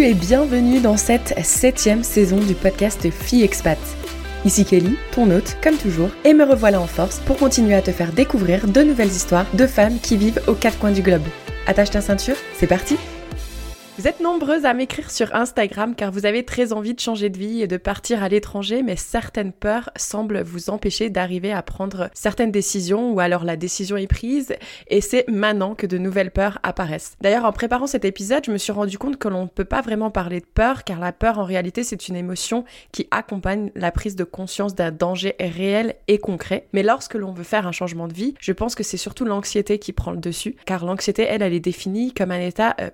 Salut et bienvenue dans cette septième saison du podcast Fille Expat. Ici Kelly, ton hôte, comme toujours, et me revoilà en force pour continuer à te faire découvrir de nouvelles histoires de femmes qui vivent aux quatre coins du globe. Attache ta ceinture, c'est parti vous êtes nombreuses à m'écrire sur Instagram car vous avez très envie de changer de vie et de partir à l'étranger, mais certaines peurs semblent vous empêcher d'arriver à prendre certaines décisions ou alors la décision est prise et c'est maintenant que de nouvelles peurs apparaissent. D'ailleurs, en préparant cet épisode, je me suis rendu compte que l'on ne peut pas vraiment parler de peur car la peur en réalité c'est une émotion qui accompagne la prise de conscience d'un danger réel et concret. Mais lorsque l'on veut faire un changement de vie, je pense que c'est surtout l'anxiété qui prend le dessus car l'anxiété, elle, elle est définie comme un état euh,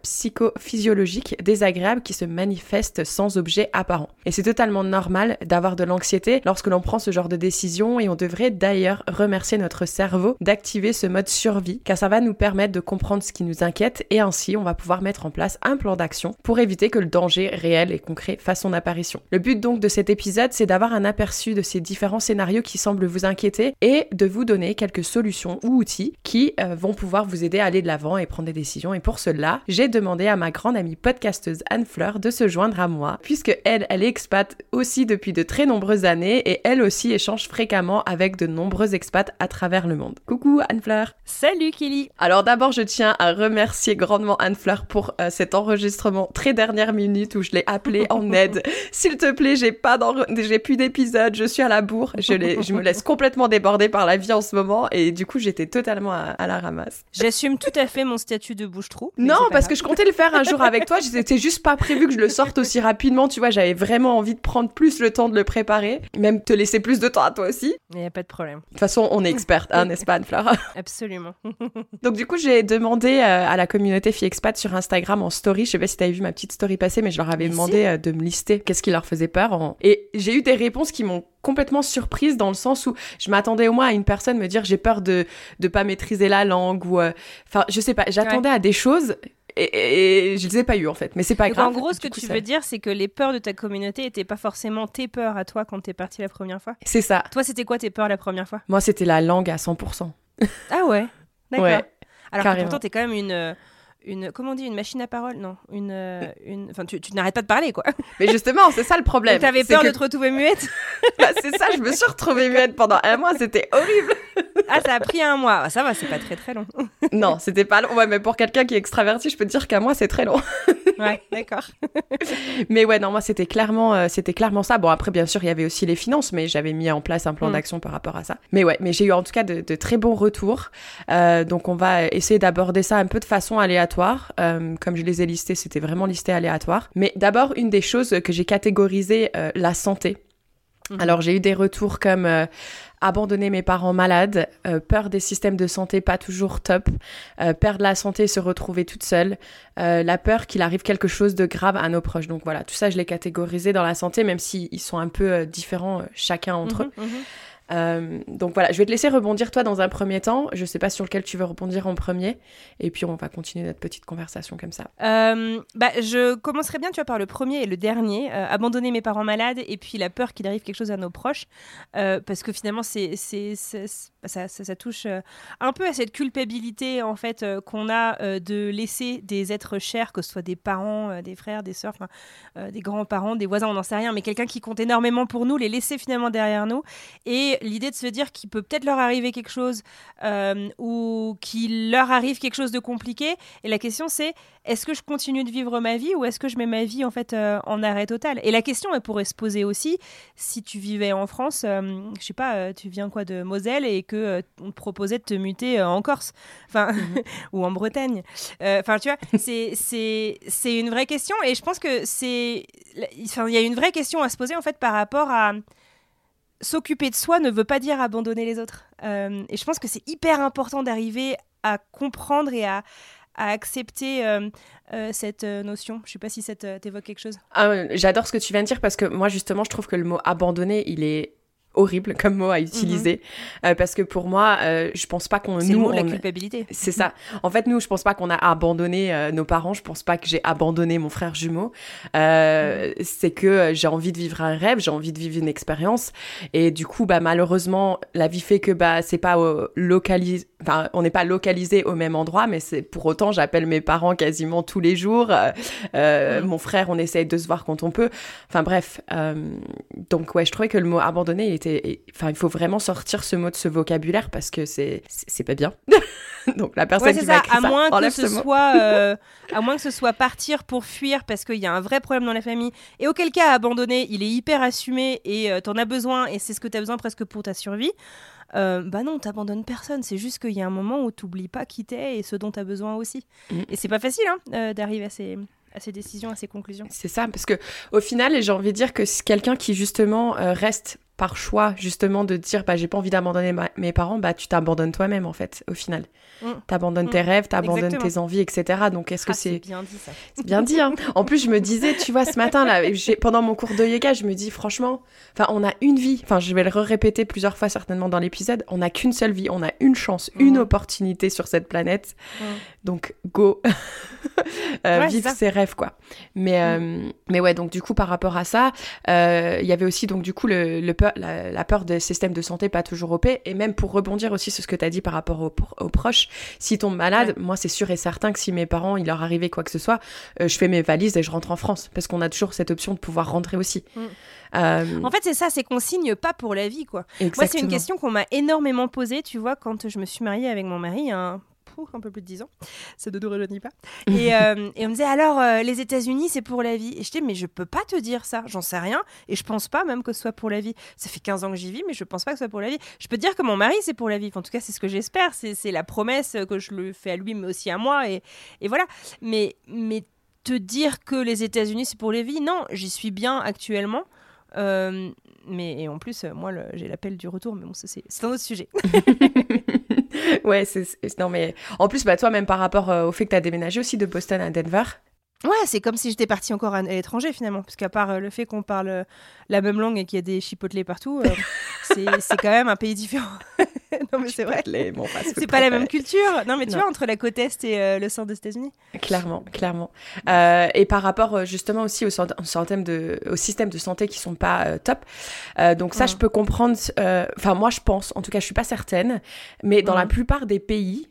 psychophysiologique désagréable qui se manifeste sans objet apparent. Et c'est totalement normal d'avoir de l'anxiété lorsque l'on prend ce genre de décision et on devrait d'ailleurs remercier notre cerveau d'activer ce mode survie car ça va nous permettre de comprendre ce qui nous inquiète et ainsi on va pouvoir mettre en place un plan d'action pour éviter que le danger réel et concret fasse son apparition. Le but donc de cet épisode c'est d'avoir un aperçu de ces différents scénarios qui semblent vous inquiéter et de vous donner quelques solutions ou outils qui euh, vont pouvoir vous aider à aller de l'avant et prendre des décisions et pour cela j'ai demandé à ma grande amie podcasteuse Anne Fleur de se joindre à moi, puisque elle, elle est expat aussi depuis de très nombreuses années et elle aussi échange fréquemment avec de nombreux expats à travers le monde. Coucou Anne Fleur Salut Kelly Alors d'abord, je tiens à remercier grandement Anne Fleur pour euh, cet enregistrement très dernière minute où je l'ai appelée en aide. S'il te plaît, j'ai pas j'ai plus d'épisodes, je suis à la bourre, je, je me laisse complètement déborder par la vie en ce moment et du coup, j'étais totalement à, la ramasse. J'assume tout à fait mon statut de bouche-trou. Non, parce que je comptais le faire un jour avec toi, c'était juste pas prévu que je le sorte aussi rapidement, tu vois, j'avais vraiment envie de prendre plus le temps de le préparer, même te laisser plus de temps à toi aussi. Il n'y a pas de problème. De toute façon, on est experte, hein, n'est-ce pas, Anne-Fleur Absolument. Donc du coup, j'ai demandé euh, à la communauté Expat sur Instagram en story, je sais pas si t'avais vu ma petite story passer, mais je leur avais demandé euh, de me lister qu'est-ce qui leur faisait peur. Et j'ai eu des réponses qui m'ont complètement surprise dans le sens où je m'attendais au moins à une personne me dire j'ai peur de ne pas maîtriser la langue ou euh, enfin je sais pas j'attendais à des choses et, je les ai pas eu en fait, mais c'est pas grave. En gros, ce que tu veux dire, c'est que les peurs de ta communauté étaient pas forcément tes peurs à toi quand t'es parti la première fois. C'est ça. Toi, c'était quoi tes peurs la première fois? Moi, c'était la langue à 100%. ah ouais, d'accord. Alors que pourtant, t'es quand même une euh, une comment on dit une machine à parole? Non une euh, une enfin tu, tu n'arrêtes pas de parler quoi. Mais justement c'est ça le problème. T'avais peur de te retrouver muette? Bah, c'est ça je me suis retrouvée muette pendant un mois c'était horrible. Ah ça a pris un mois. Ah, ça va c'est pas très très long. Non c'était pas long. Ouais mais pour quelqu'un qui est extraverti je peux te dire qu'un mois c'est très long ouais d'accord mais ouais non moi c'était clairement euh, c'était clairement ça bon après bien sûr il y avait aussi les finances mais j'avais mis en place un plan mm. d'action par rapport à ça mais ouais mais j'ai eu en tout cas de, de très bons retours euh, donc on va essayer d'aborder ça un peu de façon aléatoire euh, comme je les ai listés, c'était vraiment listé aléatoire. Mais d'abord, une des choses que j'ai catégorisé, euh, la santé. Mhm. Alors j'ai eu des retours comme euh, abandonner mes parents malades, peur des systèmes de santé pas toujours top, perdre la santé et se retrouver toute seule, la peur qu'il arrive quelque chose de grave à nos proches. Donc voilà, tout ça je l'ai catégorisé dans la santé, même s'ils sont un peu différents chacun entre mhm, eux. Mhm. Euh, donc voilà, je vais te laisser rebondir toi dans un premier temps. Je sais pas sur lequel tu veux rebondir en premier. Et puis on va continuer notre petite conversation comme ça. Euh, bah, je commencerai bien, tu vois, par le premier et le dernier. Euh, abandonner mes parents malades et puis la peur qu'il arrive quelque chose à nos proches. parce que finalement, c'est, ça, touche un peu à cette culpabilité en fait qu'on a de laisser des êtres chers, que ce soit des parents, des frères, des sœurs, des grands-parents, des voisins, on n'en sait rien, mais quelqu'un qui compte énormément pour nous, les laisser finalement derrière nous. Et l'idée de se dire qu'il peut peut-être leur arriver quelque chose euh, ou qu'il leur arrive quelque chose de compliqué. Et la question c'est est-ce que je continue de vivre ma vie ou est-ce que je mets ma vie en fait euh, en arrêt total? Et la question elle pourrait se poser aussi si tu vivais en France, euh, je sais pas, tu viens quoi de Moselle et que on te proposait de te muter en Corse, enfin mhm. ou en Bretagne. Enfin tu vois, c'est c'est c'est une vraie question et je pense que c'est il y a une vraie question à se poser en fait par rapport à s'occuper de soi ne veut pas dire abandonner les autres. Euh, et je pense que c'est hyper important d'arriver à comprendre et à, accepter euh, euh, cette notion. Je ne sais pas si ça t'évoque quelque chose. Ah, j'adore ce que tu viens de dire parce que moi justement je trouve que le mot abandonner il est horrible comme mot à utiliser Mhm. euh, parce que pour moi, euh, je pense pas qu'on le nous mot de la culpabilité. c'est ça. En fait, nous, je pense pas qu'on a abandonné euh, nos parents. Je pense pas que j'ai abandonné mon frère jumeau. Euh, C'est que j'ai envie de vivre un rêve, j'ai envie de vivre une expérience. Et du coup, bah malheureusement, la vie fait que bah c'est pas localisé. Enfin, on n'est pas localisé au même endroit, mais c'est pour autant, j'appelle mes parents quasiment tous les jours. Euh, euh, Mhm. Mon frère, on essaye de se voir quand on peut. Enfin bref. euh, donc ouais, je trouvais que le mot abandonné, il était. Enfin, il faut vraiment sortir ce mot de ce vocabulaire parce que c'est c'est pas bien. donc la personne Ouais, qui ça. À ça, moins que ce soit, euh, à moins que ce soit partir pour fuir parce qu'il y a un vrai problème dans la famille. Et auquel cas abandonner, il est hyper assumé et t'en as besoin et c'est ce que t'as besoin presque pour ta survie. Euh, bah non, t'abandonnes personne. C'est juste qu'il y a un moment où t'oublies pas qui t'es et ce dont t'as besoin aussi. Mm. Et c'est pas facile hein, euh, d'arriver à ces, à ces décisions, à ces conclusions. C'est ça, parce que au final, j'ai envie de dire que c'est quelqu'un qui justement euh, reste par choix, justement, de dire bah j'ai pas envie d'abandonner ma- mes parents, bah tu t'abandonnes toi-même en fait, au final. Mm. T'abandonnes Mm. tes rêves, t'abandonnes Exactement. tes envies, etc. Donc est-ce que Ah, c'est c'est bien dit ça. c'est bien dit hein En plus, je me disais, tu vois, ce matin là, j'ai- pendant mon cours de yoga, je me dis franchement, enfin on a une vie. Enfin, je vais le répéter plusieurs fois certainement dans l'épisode. On n'a qu'une seule vie, on a une chance, une Mhm. opportunité sur cette planète. Donc go, Euh, Ouais, vivre ses rêves quoi. Mais euh, mais ouais, donc du coup par rapport à ça, euh, il y avait aussi donc du coup le, le peur, la, la peur des systèmes de santé pas toujours OP et même pour rebondir aussi sur ce que tu as dit par rapport aux, aux proches, s'ils tombent malades, moi c'est sûr et certain que si mes parents il leur arrivait quoi que ce soit, euh, je fais mes valises et je rentre en France parce qu'on a toujours cette option de pouvoir rentrer aussi. Mm. Euh, En fait, c'est ça, c'est qu'on signe pas pour la vie, quoi. Moi, c'est une question qu'on m'a énormément posée, tu vois, quand je me suis mariée avec mon mari, un, pouf, un peu plus de 10 ans. Ça ne nous rajeunit pas. Et, euh, et on me disait, alors, euh, les États-Unis, c'est pour la vie. Et je dis, mais je peux pas te dire ça, j'en sais rien. Et je pense pas même que ce soit pour la vie. Ça fait 15 ans que j'y vis, mais je pense pas que ce soit pour la vie. Je peux te dire que mon mari, c'est pour la vie. En tout cas, c'est ce que j'espère. C'est la promesse que je le fais à lui, mais aussi à moi. Et, et voilà. Mais, mais te dire que les États-Unis, c'est pour la vie, non, j'y suis bien actuellement. Euh, mais et en plus, moi, j'ai l'appel du retour, mais bon, c'est un autre sujet. ouais, c'est non mais en plus bah toi même par rapport euh, au fait que tu as déménagé aussi de Boston à Denver. Ouais, c'est comme si j'étais partie encore à, l'étranger finalement, parce qu'à part euh, le fait qu'on parle euh, la même langue et qu'il y a des chipotelés partout, euh, c'est quand même un pays différent. non mais c'est vrai. C'est pas la même culture. Non mais tu Non. vois, entre la côte Est et euh, le centre des États-Unis. Clairement, clairement. Euh, et par rapport euh, justement aussi au, système de, au système de santé qui sont pas euh, top. Donc ça, je peux comprendre. Enfin, moi, je pense. En tout cas, je suis pas certaine. Mais dans la plupart des pays,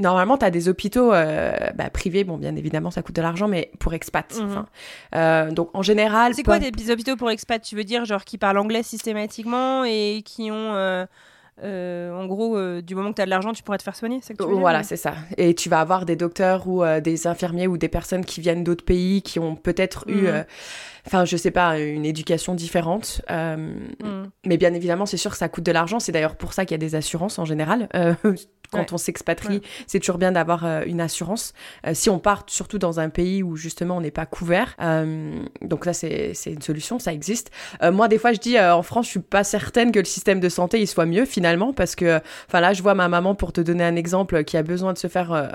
normalement, tu as des hôpitaux euh, bah, privés. Bon, bien évidemment, ça coûte de l'argent, mais pour expats. Mhm. Euh, donc en général, C'est quoi des hôpitaux pour expats Tu veux dire genre qui parlent anglais systématiquement et qui ont euh, euh, en gros euh, du moment que tu as de l'argent, tu pourrais te faire soigner, c'est que tu veux dire, Voilà, c'est ça. Et tu vas avoir des docteurs ou euh, des infirmiers ou des personnes qui viennent d'autres pays qui ont peut-être eu, Mhm. enfin, je sais pas, une éducation différente. Mm. Mais bien évidemment, c'est sûr que ça coûte de l'argent. C'est d'ailleurs pour ça qu'il y a des assurances en général. Quand Ouais. on s'expatrie, Ouais. c'est toujours bien d'avoir euh, une assurance. Euh, si on part surtout dans un pays où justement on n'est pas couvert. Euh, donc ça, c'est une solution, ça existe. Moi, des fois, je dis en France, je suis pas certaine que le système de santé il soit mieux finalement parce que, enfin là, je vois ma maman pour te donner un exemple qui a besoin de se faire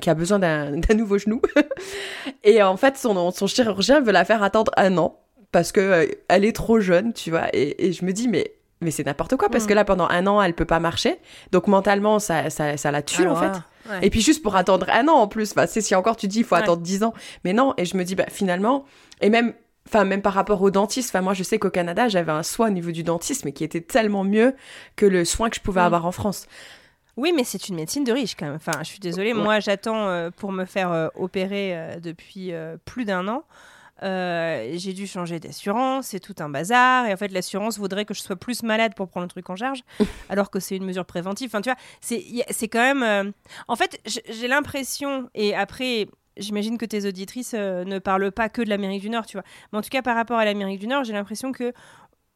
qui a besoin d'un d'un nouveau genou. et en fait, son, son chirurgien veut la faire attendre un an parce que euh, elle est trop jeune, tu vois. Et, et je me dis, mais, mais c'est n'importe quoi parce Mm. que là, pendant un an, elle peut pas marcher. Donc mentalement, ça, ça, ça la tue en Alors, fait. ah, ouais. Et puis juste pour attendre un an en plus, enfin, c'est si encore tu dis il faut Ouais. attendre 10 ans. Mais non, et je me dis bah, finalement, et même, enfin, même par rapport au dentiste, enfin, moi je sais qu'au Canada j'avais un soin au niveau du dentiste, mais qui était tellement mieux que le soin que je pouvais Mm. avoir en France. Oui, mais c'est une médecine de riche quand même. Enfin, je suis désolée, Ouais. moi j'attends euh, pour me faire euh, opérer euh, depuis plus d'un an. Euh, j'ai dû changer d'assurance, c'est tout un bazar. Et en fait, l'assurance voudrait que je sois plus malade pour prendre le truc en charge, alors que c'est une mesure préventive. Enfin, tu vois, c'est quand même. euh, En fait, j'ai l'impression, et après, j'imagine que tes auditrices euh, ne parlent pas que de l'Amérique du Nord, tu vois. Mais en tout cas, par rapport à l'Amérique du Nord, j'ai l'impression que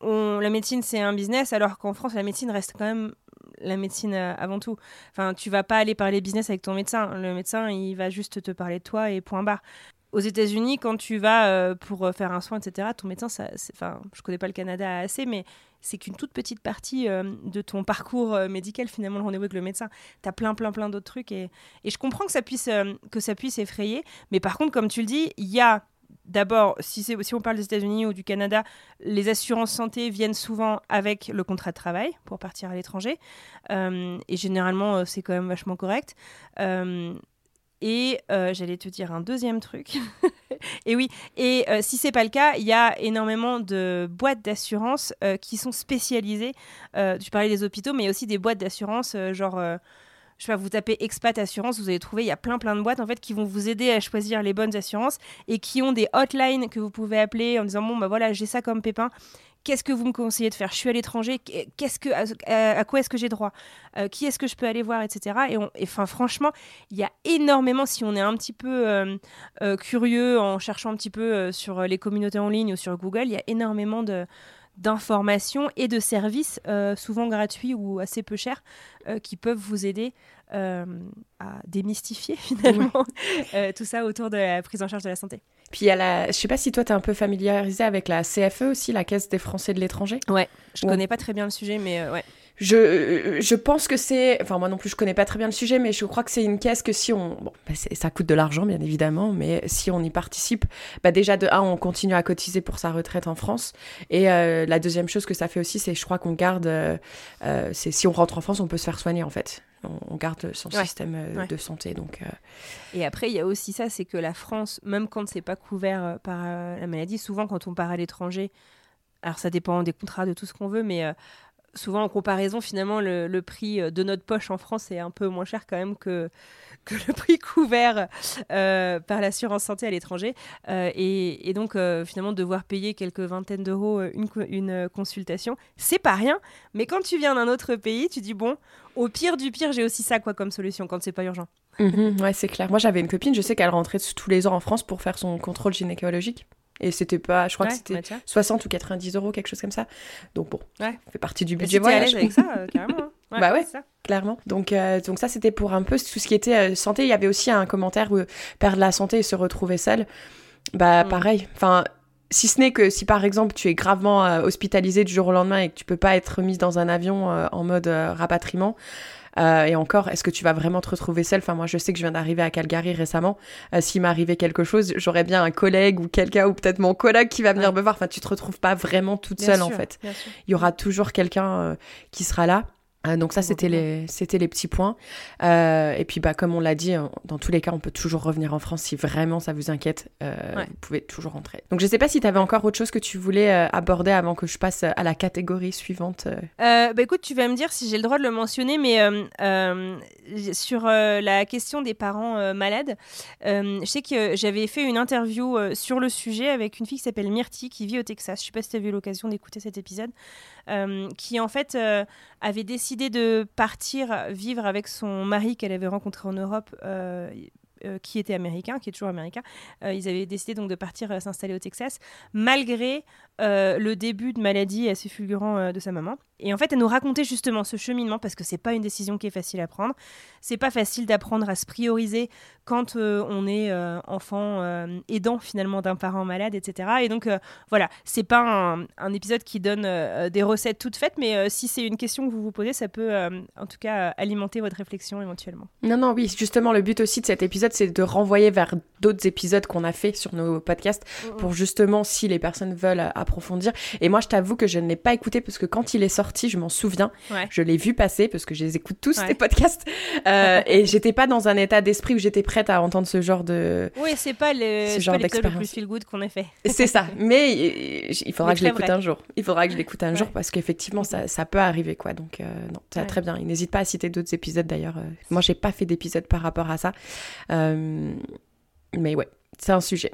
on- la médecine, c'est un business, alors qu'en France, la médecine reste quand même la médecine avant tout. Enfin, tu vas pas aller parler business avec ton médecin. Le médecin, il va juste te parler de toi et point barre. Aux États-Unis, quand tu vas euh, pour euh, faire un soin, etc., ton médecin, ça, enfin, je connais pas le Canada assez, mais c'est qu'une toute petite partie euh, de ton parcours médical, finalement, le rendez-vous avec le médecin. Tu as plein, plein, plein d'autres trucs. Et, et je comprends que ça, puisse, que ça puisse effrayer. Mais par contre, comme tu le dis, il y a d'abord, si, si on parle des États-Unis ou du Canada, les assurances santé viennent souvent avec le contrat de travail pour partir à l'étranger. et généralement, c'est quand même vachement correct. Et euh, j'allais te dire un deuxième truc. et oui, et euh, si c'est pas le cas, il y a énormément de boîtes d'assurance euh, qui sont spécialisées. tu parlais des hôpitaux, mais aussi des boîtes d'assurance, genre je sais pas, vous tapez expat assurance, vous allez trouver, il y a plein plein de boîtes en fait qui vont vous aider à choisir les bonnes assurances et qui ont des hotlines que vous pouvez appeler en disant bon bah voilà j'ai ça comme pépin, qu'est-ce que vous me conseillez de faire? Je suis à l'étranger, qu'est-ce que, à, quoi est-ce que j'ai droit? Euh, Qui est-ce que je peux aller voir, etc. Et enfin, franchement, il y a énormément, si on est un petit peu euh, euh, curieux en cherchant un petit peu sur les communautés en ligne ou sur Google, il y a énormément de d'informations et de services, souvent gratuits ou assez peu chers, qui peuvent vous aider à démystifier finalement tout ça autour de la prise en charge de la santé. Puis il y a la, je sais pas si toi tu es un peu familiarisé avec la CFE aussi, la Caisse des Français de l'étranger? Ouais, je connais pas très bien le sujet, mais euh, ouais. Je, je pense que c'est, enfin moi non plus je connais pas très bien le sujet, mais je crois que c'est une caisse que si on, bon, bah, ça coûte de l'argent bien évidemment, mais si on y participe, bah déjà de un on continue à cotiser pour sa retraite en France, et euh, la deuxième chose que ça fait aussi, c'est je crois qu'on garde, euh, c'est si on rentre en France, on peut se faire soigner en fait on, garde son système euh, de santé. Donc, euh. Et après, il y a aussi ça, c'est que la France, même quand c'est pas couvert euh, par la maladie, souvent quand on part à l'étranger, alors ça dépend des contrats, de tout ce qu'on veut, mais souvent en comparaison, finalement, le, prix de notre poche en France est un peu moins cher quand même que, le prix couvert euh, par l'assurance santé à l'étranger. Euh, et, donc, euh, finalement, devoir payer quelques vingtaines d'euros une, consultation, c'est pas rien. Mais quand tu viens d'un autre pays, tu dis, bon, au pire du pire, j'ai aussi ça quoi comme solution quand c'est pas urgent. Mhm, ouais, c'est clair. Moi, j'avais une copine, je sais qu'elle rentrait tous les ans en France pour faire son contrôle gynécologique. Et c'était pas, je crois que c'était 60 bah ou 90 euros, quelque chose comme ça. Donc bon, ouais. ça fait partie du budget voyage. avec ça, euh, carrément. Hein. bah ouais, clairement. Donc, euh, donc ça, c'était pour un peu tout ce qui était euh, santé. Il y avait aussi un commentaire où perdre la santé et se retrouver seul. Bah mm. pareil. Enfin, si ce n'est que si par exemple tu es gravement hospitalisé du jour au lendemain et que tu peux pas être remise dans un avion en mode rapatriement, euh, et encore, est-ce que tu vas vraiment te retrouver seule? Enfin, moi, je sais que je viens d'arriver à Calgary récemment. Euh, S'il m'arrivait quelque chose, j'aurais bien un collègue ou quelqu'un, ou peut-être mon collègue qui va venir me voir. Enfin, tu te retrouves pas vraiment toute seule, en fait. Il y aura toujours quelqu'un euh, qui sera là. Euh, donc ça, c'était les, c'était les petits points. Euh, et puis, bah, comme on l'a dit, dans tous les cas, on peut toujours revenir en France si vraiment ça vous inquiète. Euh, vous pouvez toujours rentrer. Donc, je sais pas si tu avais encore autre chose que tu voulais aborder avant que je passe à la catégorie suivante. bah, écoute, tu vas me dire si j'ai le droit de le mentionner, mais sur la question des parents malades, je sais que j'avais fait une interview sur le sujet avec une fille qui s'appelle Myrti, qui vit au Texas. Je sais pas si tu as eu l'occasion d'écouter cet épisode. Euh, qui en fait euh, avait décidé de partir vivre avec son mari qu'elle avait rencontré en Europe. Euh, qui était américain, qui est toujours américain, ils avaient décidé donc de partir s'installer au Texas, malgré le début de maladie assez fulgurant de sa maman. Et en fait, elle nous racontait justement ce cheminement parce que c'est pas une décision qui est facile à prendre. C'est pas facile d'apprendre à se prioriser quand euh, on est euh, enfant euh, aidant finalement d'un parent malade, etc. Et donc voilà, c'est pas un, épisode qui donne des recettes toutes faites, mais si c'est une question que vous vous posez, ça peut en tout cas alimenter votre réflexion éventuellement. Non, non, oui, justement, le but aussi de cet épisode, c'est de renvoyer vers d'autres épisodes qu'on a fait sur nos podcasts mm, mm. pour justement si les personnes veulent approfondir. Et moi, je t'avoue que je ne l'ai pas écouté parce que quand il est sorti je m'en souviens. Je l'ai vu passer parce que je les écoute tous, ces podcasts. Euh, et j'étais pas dans un état d'esprit où j'étais prête à entendre ce genre de. Oui, c'est pas le, ce genre d'expérience. le plus feel good qu'on ait fait. C'est ça. Mais il faudra que je l'écoute un jour. Il faudra que je l'écoute un jour parce qu'effectivement, ça, ça, peut arriver, quoi. Donc, euh, non, ça très bien. Il n'hésite pas à citer d'autres épisodes d'ailleurs. Euh. Moi, j'ai pas fait d'épisode par rapport à ça. mais ouais, c'est un sujet.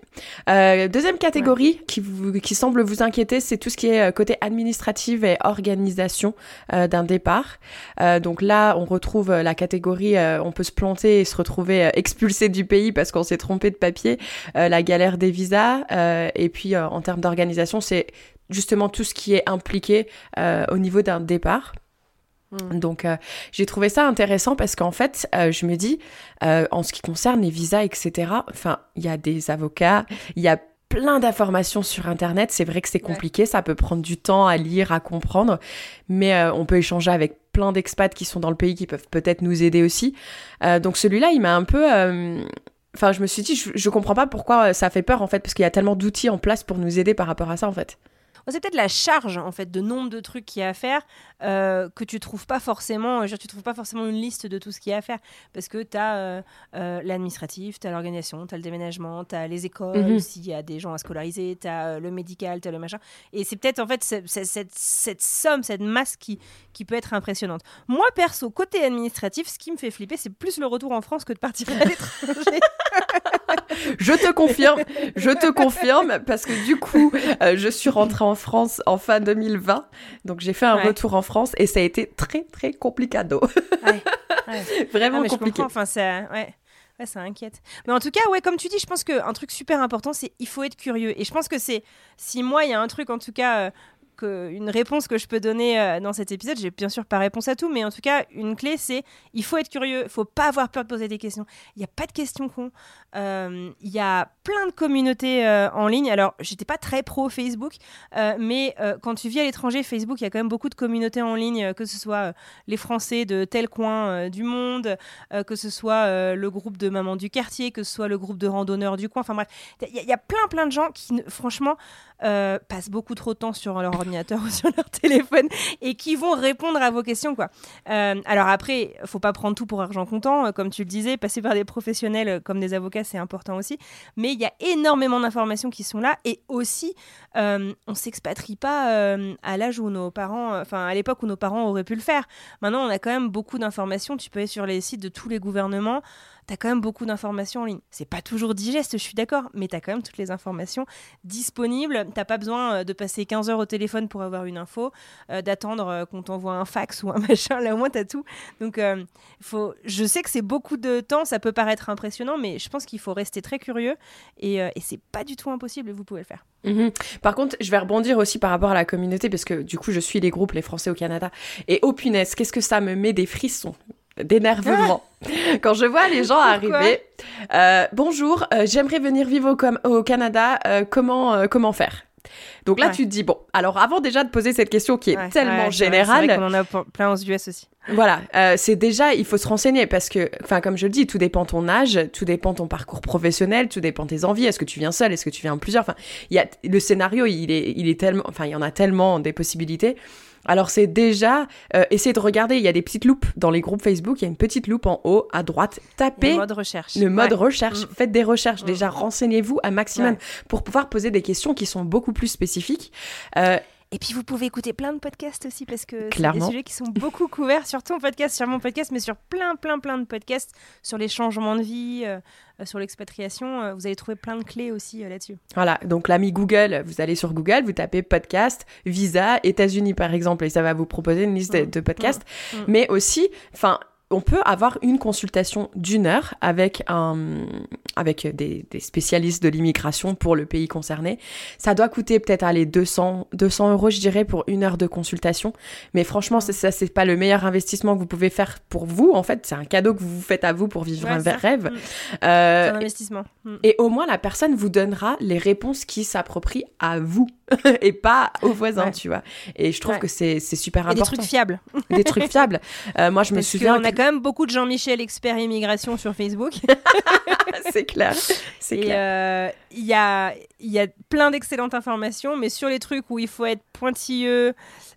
Euh, deuxième catégorie qui, vous, qui semble vous inquiéter, c'est tout ce qui est euh, côté administratif et organisation euh, d'un départ. donc là, on retrouve la catégorie, on peut se planter et se retrouver expulsé du pays parce qu'on s'est trompé de papier, la galère des visas. et puis en termes d'organisation, c'est justement tout ce qui est impliqué au niveau d'un départ. Mm. Donc euh, j'ai trouvé ça intéressant parce qu'en fait, euh, je me dis, euh, en ce qui concerne les visas, etc., enfin, il y a des avocats, il y a plein d'informations sur Internet. C'est vrai que c'est compliqué, ça peut prendre du temps à lire, à comprendre, mais on peut échanger avec plein d'expats qui sont dans le pays qui peuvent peut-être nous aider aussi. donc celui-là, il m'a un peu enfin, je me suis dit, je, je comprends pas pourquoi ça fait peur en fait, parce qu'il y a tellement d'outils en place pour nous aider par rapport à ça en fait c'est peut-être la charge en fait de nombre de trucs qu'il y a à faire euh, que tu trouves pas forcément. Genre, tu trouves pas forcément une liste de tout ce qu'il y a à faire parce que tu as euh, euh, l'administratif, tu as l'organisation, tu as le déménagement, tu as les écoles, mhm. s'il y a des gens à scolariser, tu as le médical, tu as le machin. Et c'est peut-être en fait cette, somme, cette masse qui, qui peut être impressionnante. Moi perso, côté administratif, ce qui me fait flipper, c'est plus le retour en France que de partir à l'étranger. je te confirme, je te confirme, parce que du coup, je suis rentrée en France en fin 2020. Donc j'ai fait un retour en France et ça a été très très complicado. Vraiment ah, compliqué. Enfin, ça, ouais. ça inquiète. Mais en tout cas, ouais, comme tu dis, je pense qu'un truc super important, c'est il faut être curieux. Et je pense que c'est, si moi, il y a un truc, en tout cas, euh, une réponse que je peux donner euh, dans cet épisode, j'ai bien sûr pas réponse à tout, mais en tout cas, une clé, c'est il faut être curieux, il faut pas avoir peur de poser des questions. Il n'y a pas de questions con. Euh, il y a plein de communautés euh, en ligne. Alors, j'étais pas très pro Facebook, mais quand tu vis à l'étranger, Facebook, il y a quand même beaucoup de communautés en ligne, que ce soit les Français de tel coin du monde, que ce soit le groupe de mamans du quartier, que ce soit le groupe de randonneurs du coin. Enfin bref, il y, y, a plein plein de gens qui, franchement, passent beaucoup trop de temps sur leur ou sur leur téléphone et qui vont répondre à vos questions. Quoi. Euh, alors après, faut pas prendre tout pour argent comptant, euh, comme tu le disais, passer par des professionnels comme des avocats, c'est important aussi. Mais il y a énormément d'informations qui sont là et aussi, on s'expatrie pas à l'âge où nos parents, enfin à l'époque où nos parents auraient pu le faire. Maintenant, on a quand même beaucoup d'informations. Tu peux aller sur les sites de tous les gouvernements tu as quand même beaucoup d'informations en ligne. C'est pas toujours digeste, je suis d'accord, mais tu as quand même toutes les informations disponibles. T'as pas besoin euh, de passer 15 heures au téléphone pour avoir une info, euh, d'attendre euh, qu'on t'envoie un fax ou un machin, là au moins tu as tout. Donc faut... je sais que c'est beaucoup de temps, ça peut paraître impressionnant, mais je pense qu'il faut rester très curieux et, et c'est pas du tout impossible, vous pouvez le faire. Mhm. Par contre, je vais rebondir aussi par rapport à la communauté parce que du coup, je suis les groupes, les Français au Canada. Et oh punaise, qu'est-ce que ça me met des frissons d'énervement. Quand je vois les gens arriver, euh, bonjour, euh, j'aimerais venir vivre au, au Canada, euh, comment, comment faire? Donc là, tu te dis, bon, alors avant déjà de poser cette question qui est tellement générale. Vrai, qu'on en a plein aux US aussi. Voilà, c'est déjà, il faut se renseigner parce que, enfin, comme je le dis, tout dépend ton âge, tout dépend ton parcours professionnel, tout dépend tes envies. Est-ce que tu viens seul, est-ce que tu viens en plusieurs Enfin, il y a le scénario, il est, il est tellement, enfin, il y en a tellement des possibilités. Alors c'est déjà euh, essayer de regarder, il y a des petites loupes dans les groupes Facebook, il y a une petite loupe en haut à droite, tapez le mode recherche. Le mode recherche, mm. faites des recherches, mm. déjà renseignez-vous un maximum pour pouvoir poser des questions qui sont beaucoup plus spécifiques. Euh, et puis vous pouvez écouter plein de podcasts aussi parce que c'est des sujets qui sont beaucoup couverts sur ton podcast, sur mon podcast, mais sur plein, plein, plein de podcasts sur les changements de vie, euh, euh, sur l'expatriation. Euh, vous allez trouver plein de clés aussi là-dessus. Voilà, donc l'ami Google, vous allez sur Google, vous tapez podcast, visa, États-Unis par exemple, et ça va vous proposer une liste de, mmh. podcasts. Mmh. Mmh. Mais aussi, enfin, on peut avoir une consultation d'une heure avec un avec des, spécialistes de l'immigration pour le pays concerné. Ça doit coûter peut-être aller 200 200 euros, je dirais, pour une heure de consultation. Mais franchement, ça, c'est pas le meilleur investissement que vous pouvez faire pour vous. En fait, c'est un cadeau que vous vous faites à vous pour vivre un rêve. Euh, c'est un investissement. Mm. Et au moins, la personne vous donnera les réponses qui s'approprient à vous et pas aux voisins, tu vois. Et je trouve que c'est super important. des trucs fiables. des trucs fiables. Euh, moi, je me souviens. On a quand même beaucoup de Jean-Michel expert immigration sur Facebook. c'est clair. C'est clair. Euh, il y, a, y a plein d'excellentes informations, mais sur les trucs où il faut être pointilleux,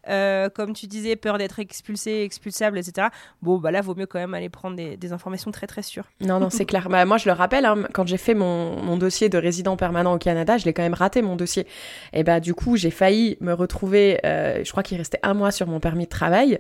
euh, comme tu disais, peur d'être expulsé, expulsable, etc. Bon, bah là, vaut mieux quand même aller prendre des, informations très très sûres. Non, non, c'est clair. Bah, moi, je le rappelle, hein, quand j'ai fait mon, mon, dossier de résident permanent au Canada, je l'ai quand même raté mon dossier. Et bah, du coup, j'ai failli me retrouver, euh, je crois qu'il restait un mois sur mon permis de travail.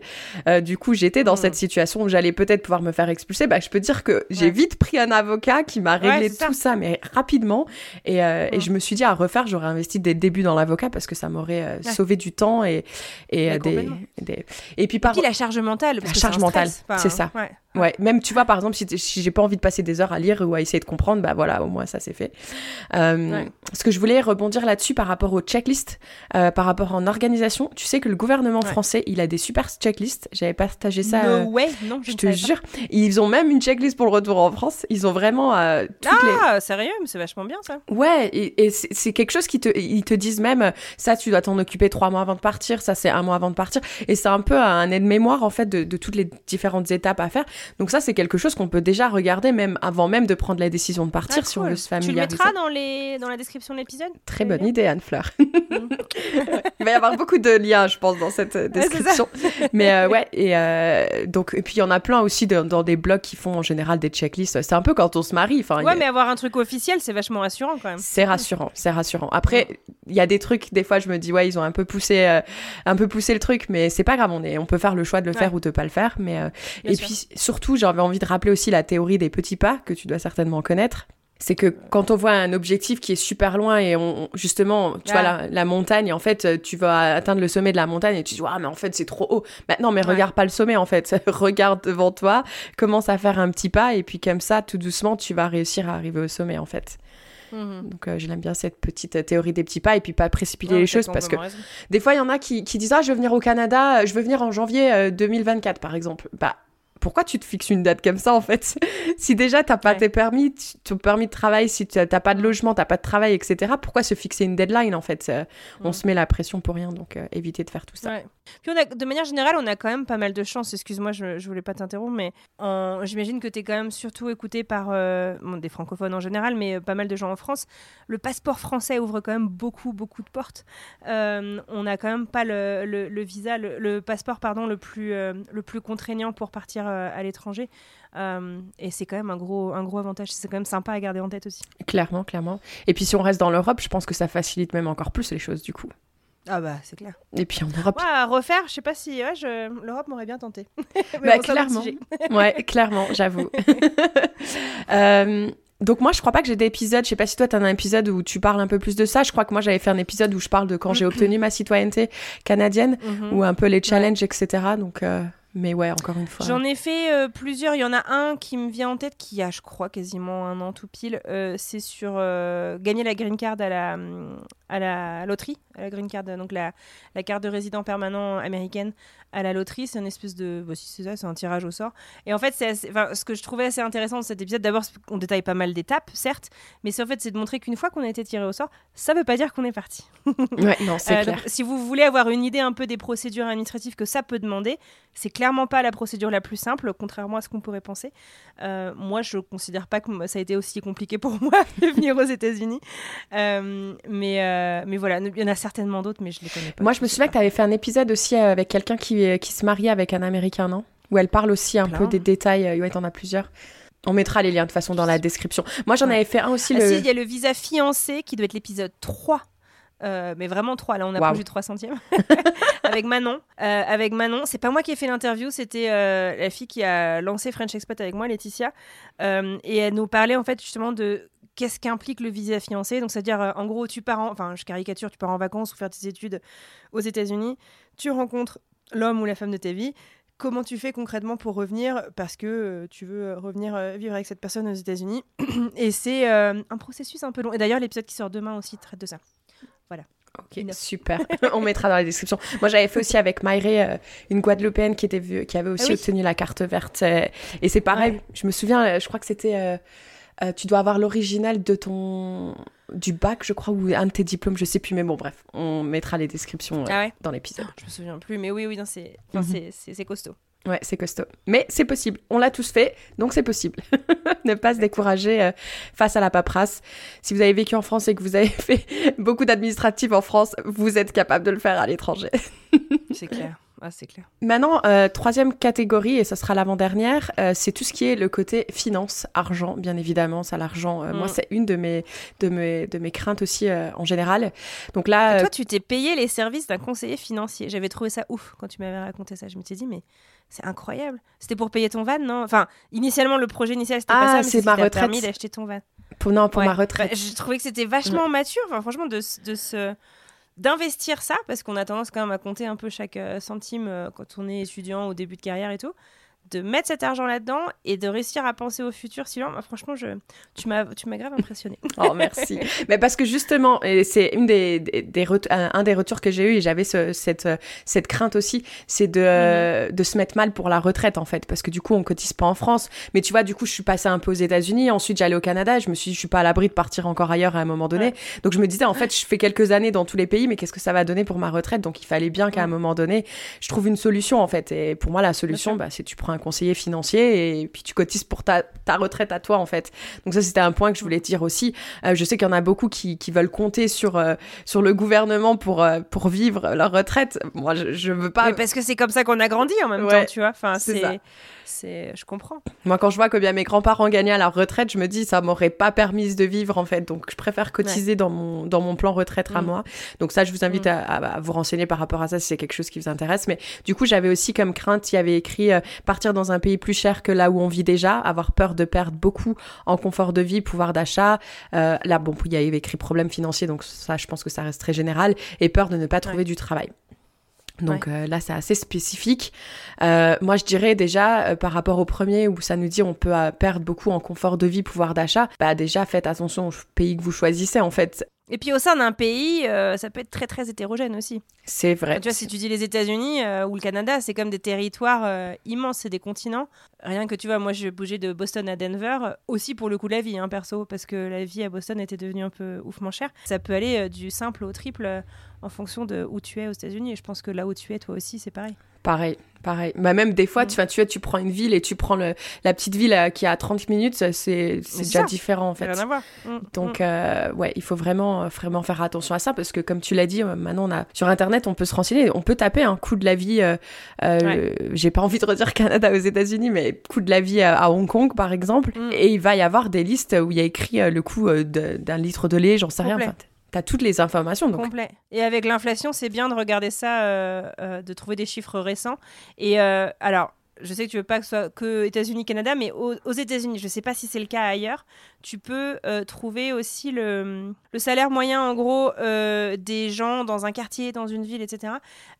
Du coup, j'étais dans hmm. cette situation où j'allais peut-être pouvoir me faire expulser. Bah, je peux dire que j'ai vite pris un avocat qui m'a réglé tout ça. mais rapidement. Et, et, hmm. je me suis dit, à refaire, j'aurais investi dès le début dans l'avocat parce que ça m'aurait sauvé du temps et, et, des, des, Et puis par. Et la charge mentale. la charge mentale, c'est ça. Ouais. même tu vois, par exemple, si, si j'ai pas envie de passer des heures à lire ou à essayer de comprendre, bah voilà, au moins ça c'est fait. Euh, Ce que je voulais rebondir là-dessus par rapport aux checklists, euh, par rapport en organisation, tu sais que le gouvernement français, il a des super checklists. J'avais partagé ça. Euh, ouais, non, je, te jure. Ils ont même une checklist pour le retour en France. Ils ont vraiment euh, toutes ah, sérieux, mais c'est vachement bien ça. Ouais, et, et c'est quelque chose qui te, ils te disent même, ça tu dois t'en occuper trois mois avant de partir, ça c'est un mois avant de partir, et c'est un peu un aide-mémoire en fait de, de toutes les différentes étapes à faire. Donc ça, c'est quelque chose qu'on peut déjà regarder même avant même de prendre la décision de partir Ah, si on cool. veut se Tu familiariser. le mettras dans, les... dans la description de l'épisode Très Tu bonne idée, Anne-Fleur. bien Il va y avoir beaucoup de liens, je pense, dans cette euh, description. Mais euh, ouais, et euh, donc et puis il y en a plein aussi de- dans des blogs qui font en général des checklists. C'est un peu quand on se marie. Enfin, Ouais, a- mais avoir un truc officiel, c'est vachement rassurant quand même. c'est rassurant, c'est rassurant. Après, il y a des trucs, des fois, je me dis ouais, ils ont un peu poussé, euh, un peu poussé le truc, mais c'est pas grave. On est, on peut faire le choix de le Ouais. faire ou de pas le faire. Mais euh, et sûr. puis surtout, j'avais envie de rappeler aussi la théorie des petits pas que tu dois certainement connaître. C'est que quand on voit un objectif qui est super loin et on, justement, tu vois, la, la montagne, en fait, tu vas atteindre le sommet de la montagne et tu dis, ah, mais en fait, c'est trop haut. Maintenant, mais Ouais. regarde pas le sommet, en fait. regarde devant toi, commence à faire un petit pas et puis comme ça, tout doucement, tu vas réussir à arriver au sommet, en fait. Mhm. Donc, euh, j'aime bien cette petite euh, théorie des petits pas et puis pas précipiter Ouais, les choses parce que raison. des fois, il y en a qui, qui disent Ah, je veux venir au Canada, euh, je veux venir en janvier euh, 2024, par exemple. Bah, pourquoi tu te fixes une date comme ça, en fait? Si déjà, t'as pas Ouais. tes permis, ton permis de travail, si tu- t'as pas de logement, t'as pas de travail, etc., pourquoi se fixer une deadline, en fait? Euh, On Mm. se met la pression pour rien, donc euh, évitez de faire tout ça. Ouais. Puis on a, de manière générale, on a quand même pas mal de chance. Excuse-moi, je, je voulais pas t'interrompre, mais j'imagine que tu es quand même surtout écouté par euh, bon, des francophones en général, mais euh, pas mal de gens en France. Le passeport français ouvre quand même beaucoup, beaucoup de portes. Euh, on n'a quand même pas le, le- le visa, le, le passeport pardon, le plus, le plus contraignant pour partir à l'étranger. Euh, et c'est quand même un gros, un gros avantage. C'est quand même sympa à garder en tête aussi. Clairement, clairement. Et puis, si on reste dans l'Europe, je pense que ça facilite même encore plus les choses, du coup. Ah bah c'est clair. Et puis en Europe, Ouais, à refaire, je sais pas si ouais, je... l'Europe m'aurait bien tenté. Mais Bah, bon, clairement. ouais, clairement, j'avoue. Euh, donc moi, je crois pas que j'ai d'épisode. Je sais pas si toi, t'as un épisode où tu parles un peu plus de ça. Je crois que moi, j'avais fait un épisode où je parle de quand j'ai obtenu ma citoyenneté canadienne, Mhm. ou un peu les challenges, etc. Donc, euh, mais ouais, encore une fois. J'en ai fait euh, plusieurs. Il y en a un qui me vient en tête qui a, je crois, quasiment un an tout pile. Euh, c'est sur euh, gagner la green card à la, à la loterie, la green card, donc la, la carte de résident permanent américaine à la loterie. C'est une espèce de. Bah, si c'est ça, c'est un tirage au sort. Et en fait, c'est assez- enfin, ce que je trouvais assez intéressant de cet épisode, d'abord, qu'on détaille pas mal d'étapes, certes, mais c'est en fait, c'est de montrer qu'une fois qu'on a été tiré au sort, ça veut pas dire qu'on est parti. Ouais, non, c'est Euh, clair. donc, si vous voulez avoir une idée un peu des procédures administratives que ça peut demander, c'est clairement pas la procédure la plus simple, contrairement à ce qu'on pourrait penser. Euh, moi, je considère pas que ça a été aussi compliqué pour moi de venir aux États-Unis. Euh, mais, mais voilà, il y en a certainement d'autres, mais je les connais pas. Moi, je me souviens que tu avais fait un épisode aussi avec quelqu'un qui, euh, qui se mariait avec un Américain, non? Où elle parle aussi un Plein. peu des détails. euh, Ouais, t'en as plusieurs. On mettra les liens de toute façon dans la description. Moi, j'en Ouais. avais fait un aussi. Ah le... si, il y a le visa fiancé qui doit être l'épisode 3. Euh, mais vraiment 3, là on approche Waouh. du 3 centième. avec Manon. Euh, avec Manon, c'est pas moi qui ai fait l'interview, c'était euh, la fille qui a lancé French Expat avec moi, Laetitia. Et elle nous parlait en fait justement de qu'est-ce qu'implique le visa fiancé. Donc c'est-à-dire en gros tu pars en, enfin je caricature, tu pars en vacances ou faire tes études aux États-Unis, tu rencontres l'homme ou la femme de ta vie. Comment tu fais concrètement pour revenir parce que euh, tu veux euh, revenir euh, vivre avec cette personne aux États-Unis Et c'est un processus un peu long. Et d'ailleurs, l'épisode qui sort demain aussi traite de ça. Ok, Enough. super. On mettra dans la description. Moi, j'avais fait aussi avec Maïré, une Guadeloupéenne qui, était, vue- qui avait aussi Ah oui. obtenu la carte verte. et c'est pareil, Ouais. je me souviens, je crois que c'était. tu dois avoir l'original de ton. Du bac, je crois, ou un de tes diplômes, je sais plus. Mais bon, bref, on mettra les descriptions euh, Ah ouais dans l'épisode. Je me souviens plus, mais oui, oui, non, c'est enfin, Mhm. c'est costaud. Ouais, c'est costaud. Mais c'est possible. On l'a tous fait, donc c'est possible. ne pas se décourager euh, face à la paperasse. Si vous avez vécu en France et que vous avez fait beaucoup d'administratifs en France, vous êtes capable de le faire à l'étranger. C'est clair. Ah, c'est clair. Maintenant, euh, troisième catégorie, et ce sera l'avant-dernière, euh, c'est tout ce qui est le côté finance, argent, bien évidemment. Ça, l'argent, euh, Mm. moi, c'est une de mes, de mes, de mes craintes aussi en général. Donc là, Et toi, tu t'es payé les services d'un conseiller financier. J'avais trouvé ça ouf quand tu m'avais raconté ça. Je me suis dit, mais c'est incroyable. C'était pour payer ton van, non? Enfin, initialement, le projet initial, c'était Ah, pas ça, mais c'est ce ma retraite. permis d'acheter ton van. pour, non, pour Ouais. ma retraite. Bah, J'ai trouvé que c'était vachement mature, enfin, franchement, de, de se d'investir ça, parce qu'on a tendance quand même à compter un peu chaque euh, centime euh, quand on est étudiant au début de carrière et tout, de mettre cet argent là-dedans et de réussir à penser au futur. Sinon, bah, franchement, je, tu m'as tu m'as grave impressionné. Oh, merci. Mais parce que justement, c'est une des, des, un, des retours que j'ai eu et j'avais ce- cette, cette crainte aussi, c'est de, euh, de se mettre mal pour la retraite en fait, parce que du coup, on cotise pas en France. Mais tu vois, du coup, je suis passée un peu aux États-Unis, ensuite j'allais au Canada, je me suis dit, je suis pas à l'abri de partir encore ailleurs à un moment donné. Ouais. Donc je me disais, en fait, je fais quelques années dans tous les pays, mais qu'est-ce que ça va donner pour ma retraite? Donc il fallait bien qu'à un moment donné, je trouve une solution en fait. Et pour moi, la solution, bah, c'est tu prends un conseiller financier et puis tu cotises pour ta, ta retraite à toi en fait. Donc ça c'était un point que je voulais dire aussi. Euh, je sais qu'il y en a beaucoup qui, qui veulent compter sur, euh, sur le gouvernement pour, euh, pour vivre leur retraite. Moi je, je veux pas. Mais parce que c'est comme ça qu'on a grandi en même Ouais, temps, tu vois. Enfin, c'est ça. C'est, je comprends. Moi quand je vois que bien mes grands-parents gagnaient à leur retraite, je me dis ça m'aurait pas permis de vivre en fait. Donc je préfère cotiser dans, mon, dans mon plan retraite à Mm. moi. Donc ça je vous invite Mm. à, à- à vous renseigner par rapport à ça si c'est quelque chose qui vous intéresse. Mais du coup j'avais aussi comme crainte, il y avait écrit euh, partir dans un pays plus cher que là où on vit déjà, avoir peur de perdre beaucoup en confort de vie, pouvoir d'achat. Euh, là bon il y avait écrit problème financier donc ça je pense que ça reste très général et peur de ne pas trouver Ouais. du travail. Donc euh, là, c'est assez spécifique. Euh, moi, je dirais déjà, euh, par rapport au premier, où ça nous dit on peut euh, perdre beaucoup en confort de vie, pouvoir d'achat, bah déjà, faites attention au pays que vous choisissez, en fait. Et puis au sein d'un pays, euh, ça peut être très très hétérogène aussi. C'est vrai. Enfin, tu vois, si tu dis les États-Unis euh, ou le Canada, c'est comme des territoires euh, immenses, c'est des continents. Rien que tu vois, moi je bougeais de Boston à Denver, aussi pour le coup de la vie, hein, perso, parce que la vie à Boston était devenue un peu oufement chère. Ça peut aller du simple au triple en fonction de où tu es aux États-Unis. Et je pense que là où tu es, toi aussi, c'est pareil. Pareil, pareil. Bah, même des fois, Mm. tu, enfin, tu, vois, tu prends une ville et tu prends le, la petite ville euh, qui a 30 minutes, c'est déjà différent, en fait. n'a rien à voir. Mm, Donc, mm. euh, ouais, il faut vraiment, euh, vraiment faire attention à ça parce que, comme tu l'as dit, euh, maintenant, on a, sur Internet, on peut se renseigner, on peut taper un coût de la vie. euh, euh, J'ai pas envie de redire Canada aux États-Unis, mais coût de la vie à, à Hong Kong, par exemple. Mm. Et il va y avoir des listes où il y a écrit le coût d'un litre de lait, j'en sais rien. Complet. Enfin, T'as toutes les informations. Donc, Complet. Et avec l'inflation, c'est bien de regarder ça, euh, euh, de trouver des chiffres récents. Et euh, alors, je sais que tu veux pas que ce soit que États-Unis, Canada, mais aux, aux États-Unis, je sais pas si c'est le cas ailleurs, tu peux euh, trouver aussi le, le salaire moyen, en gros, euh, des gens dans un quartier, dans une ville, etc.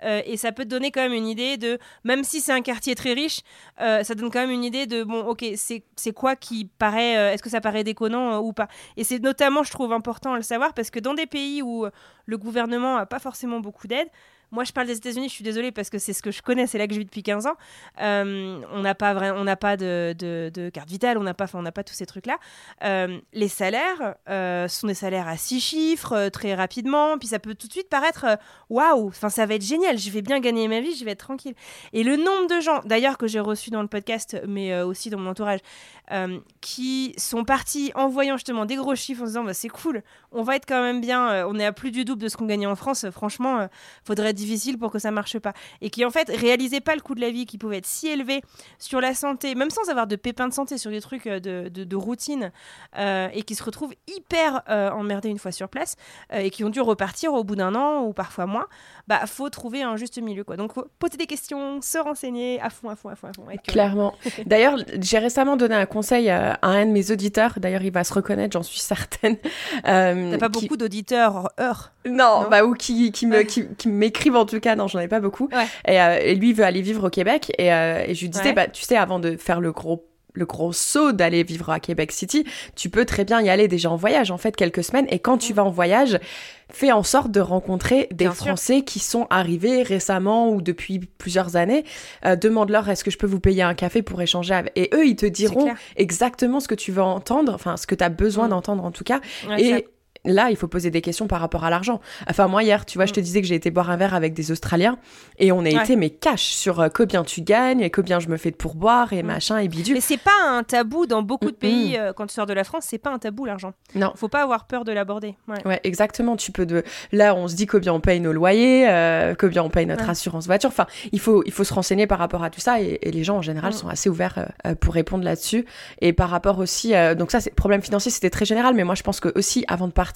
Euh, et ça peut te donner quand même une idée de, même si c'est un quartier très riche, ça donne quand même une idée de, bon, ok, c'est quoi qui paraît, est-ce que ça paraît déconnant ou pas Et c'est notamment, je trouve, important à le savoir parce que dans des pays où le gouvernement n'a pas forcément beaucoup d'aide, moi, je parle des États-Unis, je suis désolée parce que c'est ce que je connais, c'est là que je vis depuis 15 ans. Euh, on n'a pas, vra- on pas de, carte vitale, on n'a pas, pas tous ces trucs-là. Euh, les salaires euh, sont des salaires à six chiffres, très rapidement, puis ça peut tout de suite paraître waouh, ça va être génial, je vais bien gagner ma vie, je vais être tranquille. Et le nombre de gens, d'ailleurs, que j'ai reçus dans le podcast, mais aussi dans mon entourage, qui sont partis en voyant justement des gros chiffres en se disant bah, c'est cool, on va être quand même bien, on est à plus du double de ce qu'on gagnait en France, franchement, faudrait difficile pour que ça marche pas. Et qui en fait réalisaient pas le coût de la vie qui pouvait être si élevé sur la santé, même sans avoir de pépins de santé, sur des trucs euh, de, de- de routine, euh, et qui se retrouvent hyper euh, emmerdés une fois sur place, et qui ont dû repartir au bout d'un an ou parfois moins, bah faut trouver un juste milieu quoi. Donc faut poser des questions, se renseigner à fond, à fond, à fond, à fond. Clairement. D'ailleurs, j'ai récemment donné un conseil à un de mes auditeurs. D'ailleurs, il va se reconnaître, j'en suis certaine. T'as pas qui- beaucoup d'auditeurs heures. Non, Non bah ou qui, qui me qui, qui m'écrivent en tout cas. Non, j'en ai pas beaucoup. Ouais. Et, euh, et lui il veut aller vivre au Québec et, euh, et je lui disais Ouais. bah tu sais avant de faire le gros le gros saut d'aller vivre à Québec City, tu peux très bien y aller déjà en voyage en fait quelques semaines et quand tu vas en voyage, fais en sorte de rencontrer des Bien sûr. Français qui sont arrivés récemment ou depuis plusieurs années. Euh, Demande-leur est-ce que je peux vous payer un café pour échanger avec et eux ils te diront exactement ce que tu veux entendre, enfin ce que tu as besoin Mm. d'entendre en tout cas Ouais, et là, il faut poser des questions par rapport à l'argent. Enfin, moi, hier, tu vois, je te disais que j'ai été boire un verre avec des Australiens et on a Mm. Ouais. été, mais cash sur euh, combien tu gagnes et combien je me fais de pourboire et Mm. machin et bidule. Mais c'est pas un tabou dans beaucoup de Mm, pays euh, quand tu sors de la France, c'est pas un tabou l'argent. Non. Faut pas avoir peur de l'aborder. Ouais. Ouais, exactement. Tu peux de là, on se dit combien on paye nos loyers, euh, combien on paye notre Ouais. assurance voiture. Enfin, il faut il faut se renseigner par rapport à tout ça et, et les gens en général Mm. sont assez ouverts euh, euh, pour répondre là-dessus. Et par rapport aussi, donc ça, c'est problème financier, c'était très général, mais moi je pense que aussi avant de partir,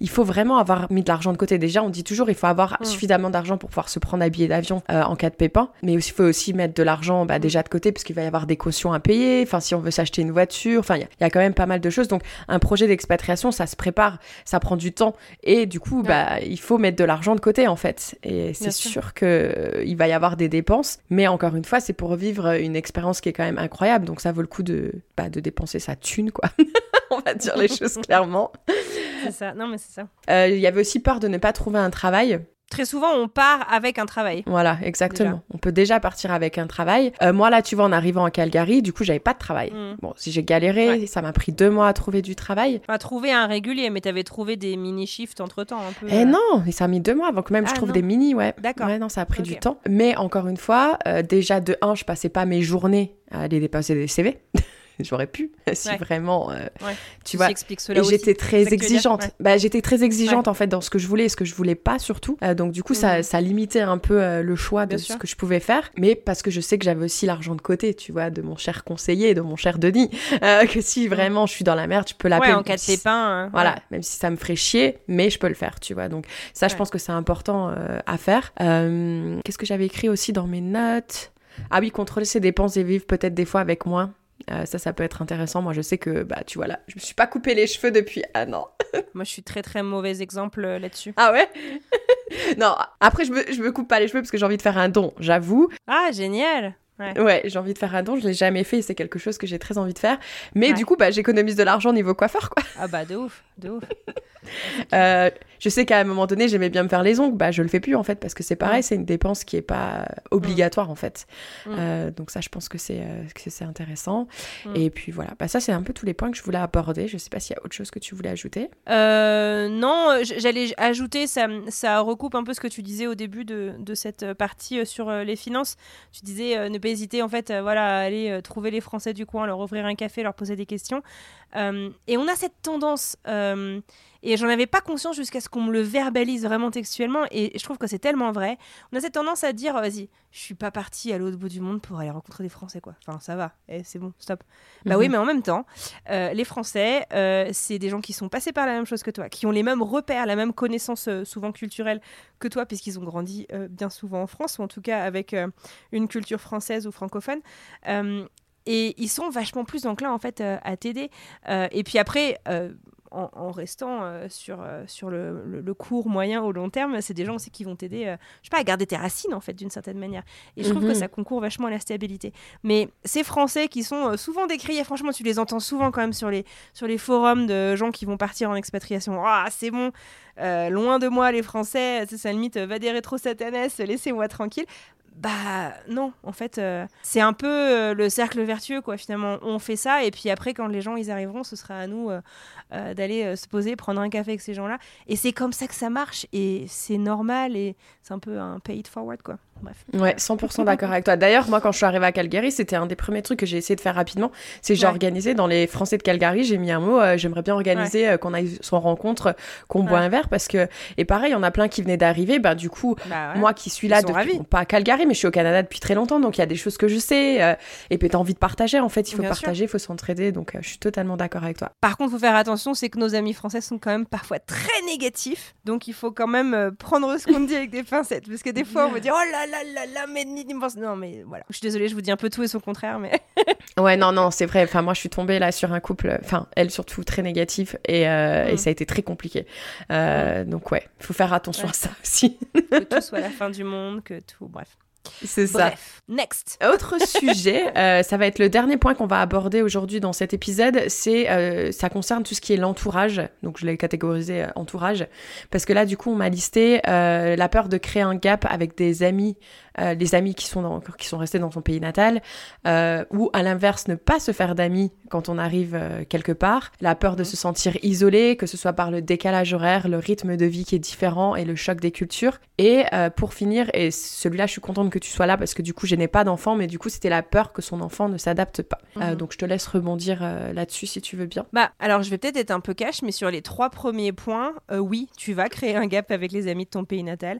il faut vraiment avoir mis de l'argent de côté. Déjà, on dit toujours il faut avoir Mm. suffisamment d'argent pour pouvoir se prendre un billet d'avion euh, en cas de pépin, mais aussi il faut aussi mettre de l'argent bah, déjà de côté parce qu'il va y avoir des cautions à payer. Enfin, si on veut s'acheter une voiture, enfin il y, a- il y a quand même pas mal de choses. Donc un projet d'expatriation, ça se prépare, ça prend du temps et du coup, bah il faut mettre de l'argent de côté en fait. Et c'est sûr. que euh, il va y avoir des dépenses, mais encore une fois, c'est pour vivre une expérience qui est quand même incroyable. Donc ça vaut le coup de bah, de dépenser sa thune quoi. on va dire les choses clairement. C'est ça. Non, mais c'est ça. Euh, Il y avait aussi peur de ne pas trouver un travail. très souvent, on part avec un travail. Voilà, exactement. On peut déjà partir avec un travail. Euh, moi, là, tu vois, en arrivant à Calgary, du coup, j'avais pas de travail. Mm. Bon, si j'ai galéré, ça m'a pris deux mois à trouver du travail. Pas trouver un régulier, mais t'avais trouvé des mini-shifts entre-temps, un peu. Eh euh. non, et ça a mis deux mois avant que même Ah, je trouve non. des mini, ouais. D'accord. Ouais, non, ça a pris du temps. Mais encore une fois, euh, déjà de un, je passais pas mes journées à aller déposer des CV. J'aurais pu, si Ouais. vraiment, euh, Ouais. tu vois. cela Et j'étais très tu exigeante. Ouais. Bah, j'étais très exigeante en fait dans ce que je voulais et ce que je voulais pas surtout. Euh, donc du coup, ça, Mhm. ça limitait un peu euh, le choix de Bien ce sûr. que je pouvais faire. Mais parce que je sais que j'avais aussi l'argent de côté, tu vois, de mon cher conseiller, de mon cher Denis, euh, que si vraiment je suis dans la merde, je peux l'appeler. Ouais, en cas de pépin. euh, Voilà, même si ça me ferait chier, mais je peux le faire, tu vois. Donc ça, je pense que c'est important à faire. Qu'est-ce que j'avais écrit aussi dans mes notes? Ah oui, contrôler ses dépenses et vivre peut-être des fois avec moins. Euh, ça, ça peut être intéressant. Moi, je sais que, bah, tu vois là, je me suis pas coupé les cheveux depuis un an. Moi, je suis très très mauvais exemple euh, là-dessus. Ah ouais? Non, après, je me, je me coupe pas les cheveux parce que j'ai envie de faire un don, j'avoue. Ah, génial Ouais. Ouais, j'ai envie de faire un don, je l'ai jamais fait et c'est quelque chose que j'ai très envie de faire. Mais Ouais. du coup, bah, j'économise de l'argent niveau coiffeur, quoi. Ah bah de ouf, de ouf. Euh, je sais qu'à un moment donné, j'aimais bien me faire les ongles. Bah, je le fais plus en fait parce que c'est pareil, c'est une dépense qui est pas obligatoire en fait. Mm. Euh, donc ça, je pense que c'est euh, que c'est intéressant. Mm. Et puis voilà, bah ça c'est un peu tous les points que je voulais aborder. Je sais pas s'il y a autre chose que tu voulais ajouter. Non, j'allais ajouter, ça, ça recoupe un peu ce que tu disais au début de, de cette partie sur les finances. Tu disais ne pas hésiter en fait, euh, voilà, à aller euh, trouver les Français du coin, leur ouvrir un café, leur poser des questions. Euh, et on a cette tendance, et j'en avais pas conscience jusqu'à ce qu'on me le verbalise vraiment textuellement, et je trouve que c'est tellement vrai. On a cette tendance à dire, vas-y, je suis pas partie à l'autre bout du monde pour aller rencontrer des Français, quoi. Enfin, ça va, eh, c'est bon, stop. Bah oui, Mhm. mais en même temps, euh, les Français, euh, c'est des gens qui sont passés par la même chose que toi, qui ont les mêmes repères, la même connaissance euh, souvent culturelle que toi, puisqu'ils ont grandi bien souvent en France, ou en tout cas avec une culture française ou francophone. Et ils sont vachement plus enclins en fait euh, à t'aider. Euh, et puis après, euh, en, en restant euh, sur, euh, sur le, le- le court, moyen ou long terme, c'est des gens aussi qui vont t'aider, euh, je sais pas, à garder tes racines en fait d'une certaine manière. Et je trouve Mhm. que ça concourt vachement à la stabilité. Mais ces Français qui sont souvent décriés, franchement, tu les entends souvent quand même sur les, sur les forums de gens qui vont partir en expatriation. Ah, c'est bon, loin de moi les Français, c'est ça limite, va des rétro satanas, laissez-moi tranquille. Bah non, en fait, euh, c'est un peu euh, le cercle vertueux, quoi, finalement. On fait ça, et puis après, quand les gens ils arriveront, ce sera à nous euh, d'aller se poser, prendre un café avec ces gens-là. Et c'est comme ça que ça marche, et c'est normal, et c'est un peu un pay it forward, quoi. Bref. Ouais, 100% d'accord avec toi. D'ailleurs, moi, quand je suis arrivée à Calgary, c'était un des premiers trucs que j'ai essayé de faire rapidement. C'est que j'ai Ouais. organisé dans les Français de Calgary, j'ai mis un mot, euh, j'aimerais bien organiser euh, qu'on aille son rencontre, qu'on boit Ouais. un verre, parce que, et pareil, il y en a plein qui venaient d'arriver, bah, du coup, Bah, moi qui suis là depuis, bon, pas à Calgary, mais je suis au Canada depuis très longtemps, donc il y a des choses que je sais, euh, et puis t'as envie de partager, en fait, il faut Bien partager, il faut s'entraider, donc euh, je suis totalement d'accord avec toi. Par contre, faut faire attention, c'est que nos amis français sont quand même parfois très négatifs. Donc, il faut quand même euh, prendre ce qu'on dit avec des pincettes. Parce que des fois, on me dit Oh là là là là, mais Non, mais voilà. Je suis désolée, je vous dis un peu tout et son contraire, mais. Ouais, non, non, c'est vrai. Enfin, moi, je suis tombée là sur un couple, enfin, elle surtout très négative, et, euh, et Mm. ça a été très compliqué. Euh, Donc, ouais, faut faire attention Ouais. à ça aussi. que tout soit la fin du monde, que tout. Bref. C'est ça. Bref. Next. Autre sujet, euh, ça va être le dernier point qu'on va aborder aujourd'hui dans cet épisode, c'est euh, ça concerne tout ce qui est l'entourage. Donc je l'ai catégorisé euh, entourage parce que là du coup on m'a listé la peur de créer un gap avec des amis, euh, les amis qui sont dans- qui sont restés dans son pays natal, euh, ou à l'inverse ne pas se faire d'amis quand on arrive euh, quelque part, la peur de se sentir isolé, que ce soit par le décalage horaire, le rythme de vie qui est différent et le choc des cultures. Et pour finir, et celui-là je suis contente que tu sois là parce que du coup je n'ai pas d'enfant, mais du coup c'était la peur que son enfant ne s'adapte pas. Mhm. donc je te laisse rebondir là-dessus si tu veux bien. Bah, alors je vais peut-être être un peu cash, mais sur les trois premiers points, oui, tu vas créer un gap avec les amis de ton pays natal.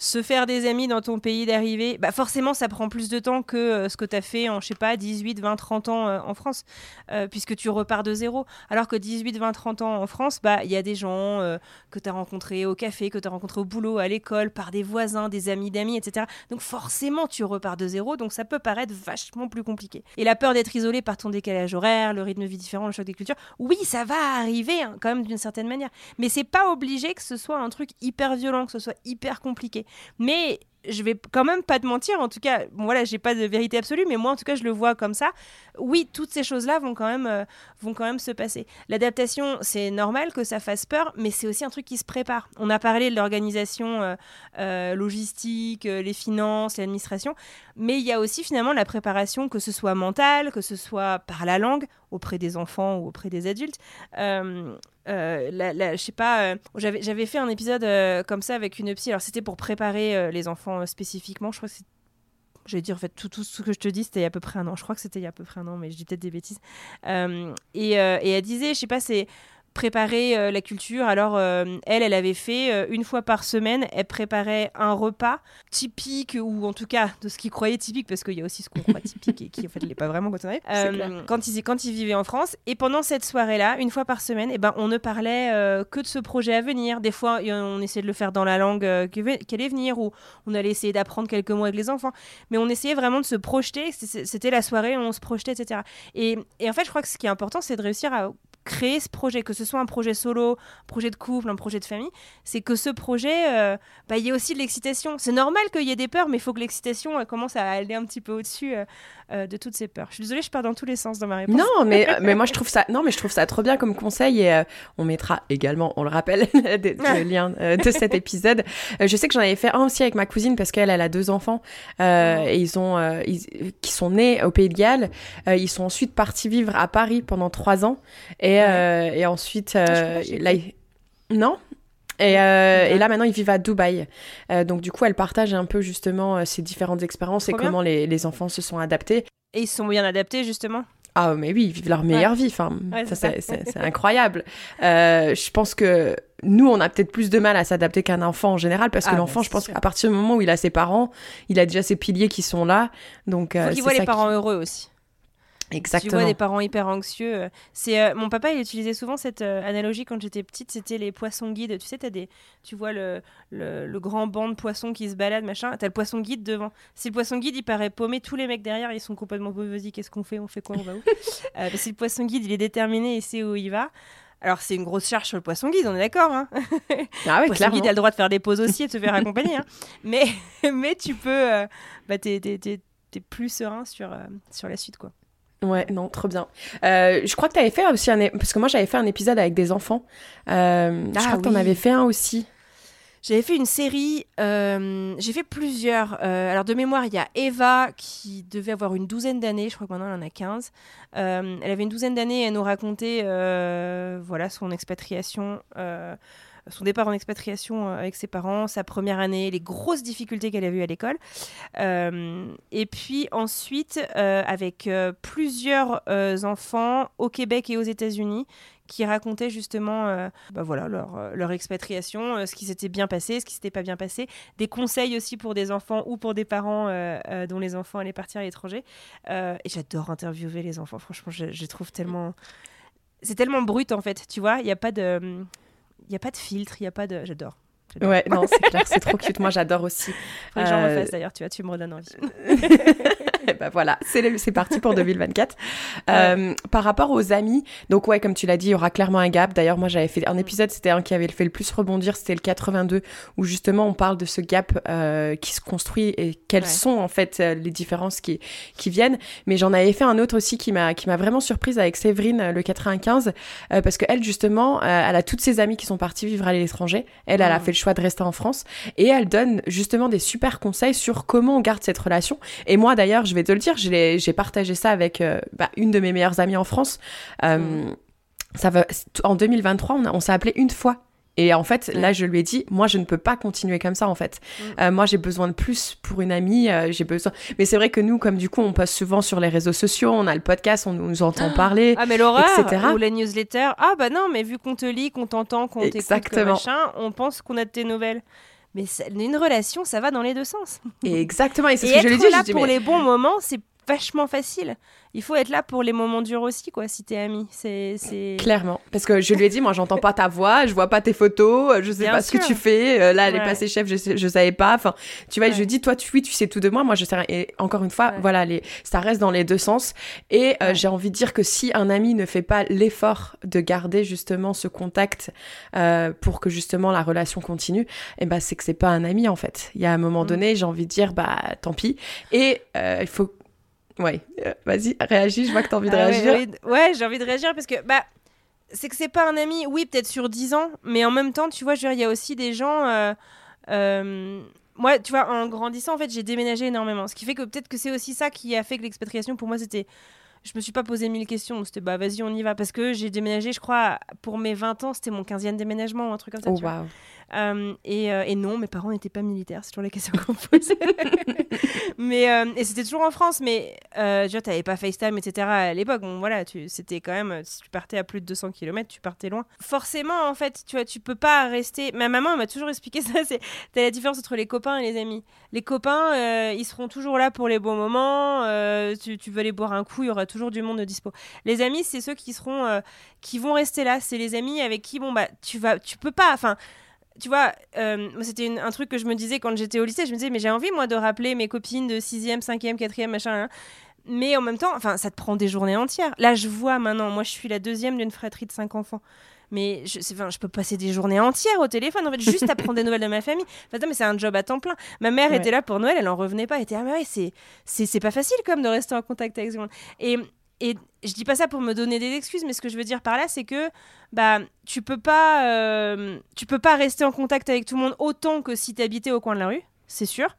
Se faire des amis dans ton pays d'arrivée, bah forcément ça prend plus de temps que euh, ce que tu as fait en, je sais pas, 18, 20, 30 ans euh, en France, euh, puisque tu repars de zéro. Alors que 18, 20, 30 ans en France, bah il y a des gens que tu as rencontrés au café, que tu as rencontrés au boulot, à l'école, par des voisins, des amis d'amis, etc. Donc forcément tu repars de zéro, donc ça peut paraître vachement plus compliqué. Et la peur d'être isolé par ton décalage horaire, le rythme de vie différent, le choc des cultures, oui, ça va arriver hein, quand même d'une certaine manière. Mais c'est pas obligé que ce soit un truc hyper violent, que ce soit hyper compliqué. Mais je vais quand même pas te mentir, en tout cas, bon, voilà, j'ai pas de vérité absolue, mais moi, en tout cas, je le vois comme ça. Oui, toutes ces choses-là vont quand même, euh, vont quand même se passer. L'adaptation, c'est normal que ça fasse peur, mais c'est aussi un truc qui se prépare. On a parlé de l'organisation euh, euh, logistique, les finances, l'administration, mais il y a aussi finalement la préparation, que ce soit mentale, que ce soit par la langue, auprès des enfants ou auprès des adultes. Euh, je sais pas, euh, j'avais, j'avais fait un épisode euh, comme ça avec une psy. Alors c'était pour préparer les enfants spécifiquement. Je crois que c'est J'allais dire, en fait, tout, tout, ce que je te dis, c'était il y a à peu près un an. Je crois que c'était il y a à peu près un an, mais je dis peut-être des bêtises. et, et, elle disait, je sais pas, c'est préparer euh, la culture. Alors, euh, elle, elle avait fait euh, une fois par semaine, elle préparait un repas typique, ou en tout cas de ce qu'ils croyaient typique, parce qu'il y a aussi ce qu'on croit typique et qui en fait l'est pas vraiment quand on arrive, quand, ils, quand ils vivaient en France. Et pendant cette soirée-là, une fois par semaine, eh ben, on ne parlait que de ce projet à venir. Des fois, on essayait de le faire dans la langue qui allait venir, ou on allait essayer d'apprendre quelques mots avec les enfants. Mais on essayait vraiment de se projeter. C'était la soirée, on se projetait, etc. Et, et en fait, je crois que ce qui est important, c'est de réussir à créer ce projet, que ce soit un projet solo, un projet de couple, un projet de famille, c'est que ce projet, euh, bah, il y ait aussi de l'excitation. C'est normal qu'il y ait des peurs, mais il faut que l'excitation commence à aller un petit peu au-dessus euh, euh, de toutes ces peurs. Je suis désolée, je pars dans tous les sens dans ma réponse. Non, mais, mais moi je trouve ça, non, mais je trouve ça trop bien comme conseil et on mettra également, on le rappelle, le lien de cet épisode. je sais que j'en avais fait un aussi avec ma cousine parce qu'elle, elle a deux enfants et ils ont, qui sont nés au Pays de Galles. ils sont ensuite partis vivre à Paris pendant trois ans et euh, et, ensuite, euh, là, non? Et, euh, et, là, maintenant, ils vivent à Dubaï. donc, du coup, elle partage un peu justement ces différentes expériences et comment les, les, enfants se sont adaptés. Et ils se sont bien adaptés, justement Ah, mais oui, ils vivent leur meilleure vie. Enfin, c'est incroyable. je pense que nous, on a peut-être plus de mal à s'adapter qu'un enfant en général, parce que ah, l'enfant, je pense qu'à partir du moment où il a ses parents, il a déjà ses piliers qui sont là. Donc, il faut voit les parents heureux aussi. Exactement. Tu vois des parents hyper anxieux. Euh, c'est euh, mon papa, il utilisait souvent cette euh, analogie quand j'étais petite. C'était les poissons guides. Tu sais, as des, tu vois le, le, grand banc de poissons qui se balade, machin. T'as le poisson guide devant. Si le poisson guide, il paraît paumé, tous les mecs derrière, ils sont complètement vas-y, qu'est-ce qu'on fait? On fait quoi? On va où? Si le poisson guide, il est déterminé et sait où il va. Alors c'est une grosse charge sur le poisson guide, on est d'accord. Hein ah le poisson guide a le droit de faire des pauses aussi et de se faire accompagner. Hein. mais, mais tu peux, bah, t'es, plus serein sur, sur la suite, quoi. Ouais, non, trop bien. Euh, je crois que tu avais fait aussi un... Parce que moi, j'avais fait un épisode avec des enfants. Euh, je crois ah que tu en avais fait un aussi. J'avais fait une série, euh, j'ai fait plusieurs. alors de mémoire, il y a Eva qui devait avoir une douzaine d'années, je crois que maintenant elle en a 15. elle avait une douzaine d'années et elle nous racontait voilà, son expatriation son départ en expatriation euh, avec ses parents, sa première année, les grosses difficultés qu'elle a vues à l'école. Euh, et puis ensuite, euh, avec plusieurs enfants au Québec et aux États-Unis qui racontaient justement bah voilà, leur, leur expatriation, ce qui s'était bien passé, ce qui s'était pas bien passé, des conseils aussi pour des enfants ou pour des parents dont les enfants allaient partir à l'étranger. et j'adore interviewer les enfants, franchement, je, je trouve tellement... C'est tellement brut en fait, tu vois, il n'y a pas de n'y a pas de filtre, il n'y a pas de. J'adore. Ouais, non, c'est clair, c'est trop cute. Moi, j'adore aussi. Faut que j'en euh, refasse d'ailleurs, tu vois, tu me redonnes envie. bah voilà, c'est parti pour 2024. Euh, par rapport aux amis, donc ouais, comme tu l'as dit, il y aura clairement un gap. D'ailleurs, moi, j'avais fait un épisode, c'était un qui avait fait le plus rebondir, c'était le 82, où justement on parle de ce gap euh, qui se construit et quelles sont en fait les différences qui, qui viennent. Mais j'en avais fait un autre aussi qui m'a qui m'a vraiment surprise avec Séverine, le 95, parce que elle justement, elle a toutes ses amies qui sont parties vivre à l'étranger. Elle, elle a mm. fait le choix de rester en France. Et elle donne justement des super conseils sur comment on garde cette relation. Et moi d'ailleurs, je vais te le dire, j'ai partagé ça avec euh, bah, une de mes meilleures amies en France. Euh, mm. ça va, en 2023, on, on s'est appelé une fois et en fait, là, je lui ai dit, moi, je ne peux pas continuer comme ça, en fait. Mm. Euh, moi, j'ai besoin de plus pour une amie. j'ai besoin. Mais c'est vrai que nous, comme du coup, on poste souvent sur les réseaux sociaux, on a le podcast, on nous entend parler, ah, mais l'horreur, ou les newsletters. Ah bah non, mais vu qu'on te lit, qu'on t'entend, qu'on t'écoute, machin, on pense qu'on a de tes nouvelles. Mais une relation, ça va dans les deux sens. exactement. Et c'est ce que je lui dis. là pour les bons moments, c'est vachement facile. Il faut être là pour les moments durs aussi, quoi, si t'es ami. C'est, c'est... Clairement. Parce que je lui ai dit, moi, j'entends pas ta voix, je vois pas tes photos, je sais pas ce que tu fais. Euh, là, elle est passée chef, je, sais, je savais pas. Enfin, tu vois, je lui dis, toi, tu, oui, tu sais tout de moi, moi, je sais rien. Et encore une fois, voilà, les, ça reste dans les deux sens. Et euh, j'ai envie de dire que si un ami ne fait pas l'effort de garder justement ce contact euh, pour que justement la relation continue, et eh ben, c'est que c'est pas un ami, en fait. Il y a un moment mm. donné, j'ai envie de dire, bah, tant pis. Et il faut Ouais, euh, vas-y, réagis, je vois que tu as envie de ah réagir. ouais, j'ai envie de réagir parce que bah c'est que c'est pas un ami, oui, peut-être sur 10 ans, mais en même temps, tu vois, il y a aussi des gens euh, euh, moi, tu vois, en grandissant, en fait, j'ai déménagé énormément. Ce qui fait que peut-être que c'est aussi ça qui a fait que l'expatriation, pour moi, c'était. Je me suis pas posé mille questions. C'était, bah, vas-y, on y va. Parce que j'ai déménagé, je crois, pour mes 20 ans, c'était mon 15e déménagement ou un truc comme ça. Oh, wow. Euh, et, euh, et, non, mes parents n'étaient pas militaires, c'est toujours les questions qu'on pose. mais, euh, et c'était toujours en France, mais tu vois, t'avais pas FaceTime, etc. à l'époque. Bon, voilà, c'était quand même, si tu partais à plus de 200 km, tu partais loin. Forcément, en fait, tu vois, tu peux pas rester. Ma maman m'a toujours expliqué ça c'est la différence entre les copains et les amis. Les copains, ils seront toujours là pour les bons moments. Tu, tu, veux aller boire un coup, il y aura toujours du monde de dispo. Les amis, c'est ceux qui seront, qui vont rester là. C'est les amis avec qui, bon, bah, tu vas, tu peux pas. Enfin, tu vois, euh, c'était un truc que je me disais quand j'étais au lycée. Je me disais, mais j'ai envie, moi, de rappeler mes copines de 6e, 5e, 4e, machin. Hein. Mais en même temps, enfin, ça te prend des journées entières. Là, je vois maintenant, moi, je suis la deuxième d'une fratrie de 5 enfants. Mais je, enfin, je peux passer des journées entières au téléphone, en fait, juste à prendre des nouvelles de ma famille. Enfin, mais c'est un job à temps plein. Ma mère était là pour Noël, elle en revenait pas. Elle était, ah, mais ouais, c'est, c'est, pas facile, comme de rester en contact avec ce monde. Et et je dis pas ça pour me donner des excuses, mais ce que je veux dire par là, c'est que bah tu peux pas euh, tu peux pas rester en contact avec tout le monde autant que si tu habitais au coin de la rue, c'est sûr.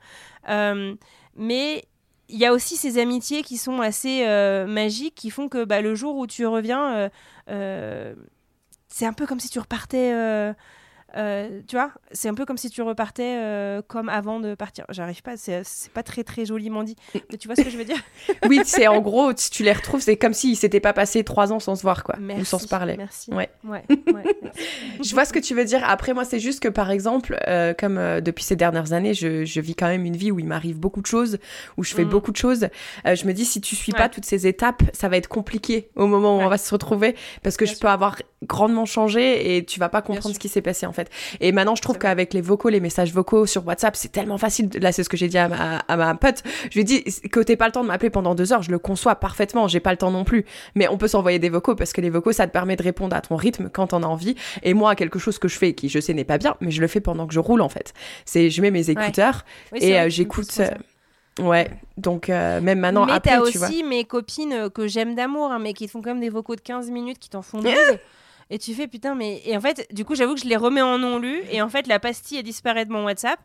Euh, mais il y a aussi ces amitiés qui sont assez euh, magiques, qui font que bah, le jour où tu reviens, c'est un peu comme si tu repartais euh, tu vois, c'est un peu comme si tu repartais euh, comme avant de partir. J'arrive pas, c'est pas très très joliment dit, mais tu vois ce que je veux dire? Oui, c'est en gros, si tu les retrouves, c'est comme s'ils s'étaient pas passés trois ans sans se voir, quoi, ou sans se parler. Merci. Ouais. ouais, je vois ce que tu veux dire. Après, moi, c'est juste que par exemple, euh, comme depuis ces dernières années, je, je, vis quand même une vie où il m'arrive beaucoup de choses, où je fais mm. beaucoup de choses. je me dis, si tu suis pas toutes ces étapes, ça va être compliqué au moment où on va se retrouver, parce que je peux avoir grandement changé et tu vas pas comprendre ce qui s'est passé en fait. Et maintenant, je trouve qu'avec les vocaux, les messages vocaux sur WhatsApp, c'est tellement facile. Là, c'est ce que j'ai dit à ma, à ma pote. Je lui ai dit que t'aies pas le temps de m'appeler pendant deux heures, je le conçois parfaitement. J'ai pas le temps non plus. Mais on peut s'envoyer des vocaux parce que les vocaux, ça te permet de répondre à ton rythme quand on a envie. Et moi, quelque chose que je fais qui, je sais, n'est pas bien, mais je le fais pendant que je roule en fait. C'est, je mets mes écouteurs et euh, j'écoute. Euh, ouais, donc euh, même maintenant mais après, tu aussi mes copines que j'aime d'amour, hein, mais qui font quand même des vocaux de 15 minutes qui t'en font deux. Et tu fais putain, mais. Et en fait, du coup, j'avoue que je les remets en non lu. Et en fait, la pastille a disparu de mon WhatsApp.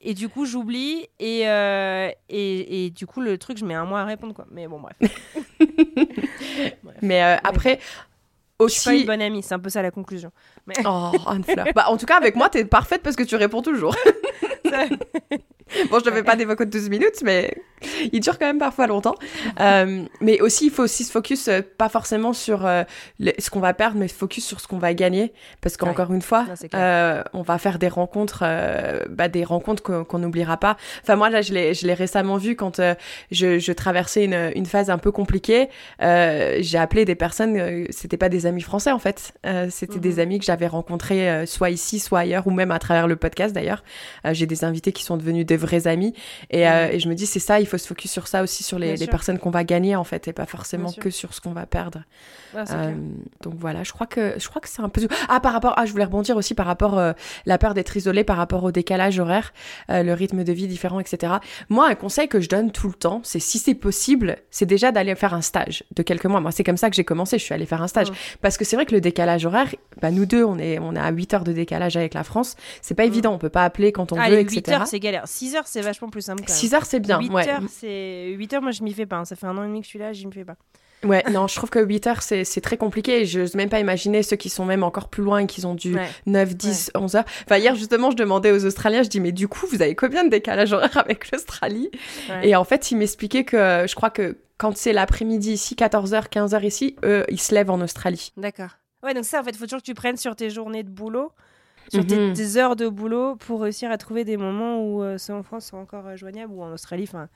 Et du coup, j'oublie. Et, euh, et, et, du coup, le truc, je mets un mois à répondre, quoi. Mais bon, bref. Mais euh, après. Aussi... Je suis pas une bonne amie, c'est un peu ça la conclusion. Mais... Oh, Anne Fleur. bah, en tout cas, avec moi, t'es parfaite parce que tu réponds toujours. bon, je ne fais pas des vocaux de 12 minutes, mais il dure quand même parfois longtemps. Euh, mais aussi, il faut aussi se focus, euh, pas forcément sur euh, ce qu'on va perdre, mais focus sur ce qu'on va gagner. Parce qu'encore une fois, on va faire des rencontres, bah, des rencontres qu'on n'oubliera pas. Enfin, moi, là, je l'ai récemment vu quand je, je, traversais une, une, phase un peu compliquée. J'ai appelé des personnes, c'était pas des amis français, en fait. c'était des mhm. amis que j'avais rencontrés soit ici, soit ailleurs, ou même à travers le podcast, d'ailleurs. J'ai des invités qui sont devenus des vrais amis. Et, euh, et je me dis, c'est ça, il faut se focus sur ça aussi, sur les, les personnes qu'on va gagner, en fait, et pas forcément que sur ce qu'on va perdre. Euh, donc voilà, je crois que je crois que c'est un peu. Ah, par rapport. Ah, je voulais rebondir aussi par rapport euh, la peur d'être isolé, par rapport au décalage horaire, le rythme de vie différent, etc. Moi, un conseil que je donne tout le temps, c'est si c'est possible, c'est déjà d'aller faire un stage de quelques mois. Moi, c'est comme ça que j'ai commencé. Je suis allée faire un stage parce que c'est vrai que le décalage horaire, bah, nous deux, on est on est à 8 heures de décalage avec la France. C'est pas évident. On peut pas appeler quand on veut, etc c'est galère. 6 heures, c'est vachement plus simple. 6 heures, c'est bien. 8 heures, c'est 8 heures, moi, je m'y fais pas. Hein. Ça fait un an et demi que je suis là, je m'y fais pas. Ouais, non, je trouve que 8 heures, c'est très compliqué. Je n'ose même pas imaginer ceux qui sont même encore plus loin et qui ont du 9, 10, 11 heures. Enfin, hier, justement, je demandais aux Australiens, je dis, mais du coup, vous avez combien de décalage horaire avec l'Australie? Et en fait, ils m'expliquaient que je crois que quand c'est l'après-midi ici, 14h, 15h ici, eux, ils se lèvent en Australie. D'accord. Ouais, donc ça, en fait, il faut toujours que tu prennes sur tes journées de boulot sur des, Mhm. des heures de boulot pour réussir à trouver des moments où euh, ceux en France sont encore euh, joignables ou en Australie, enfin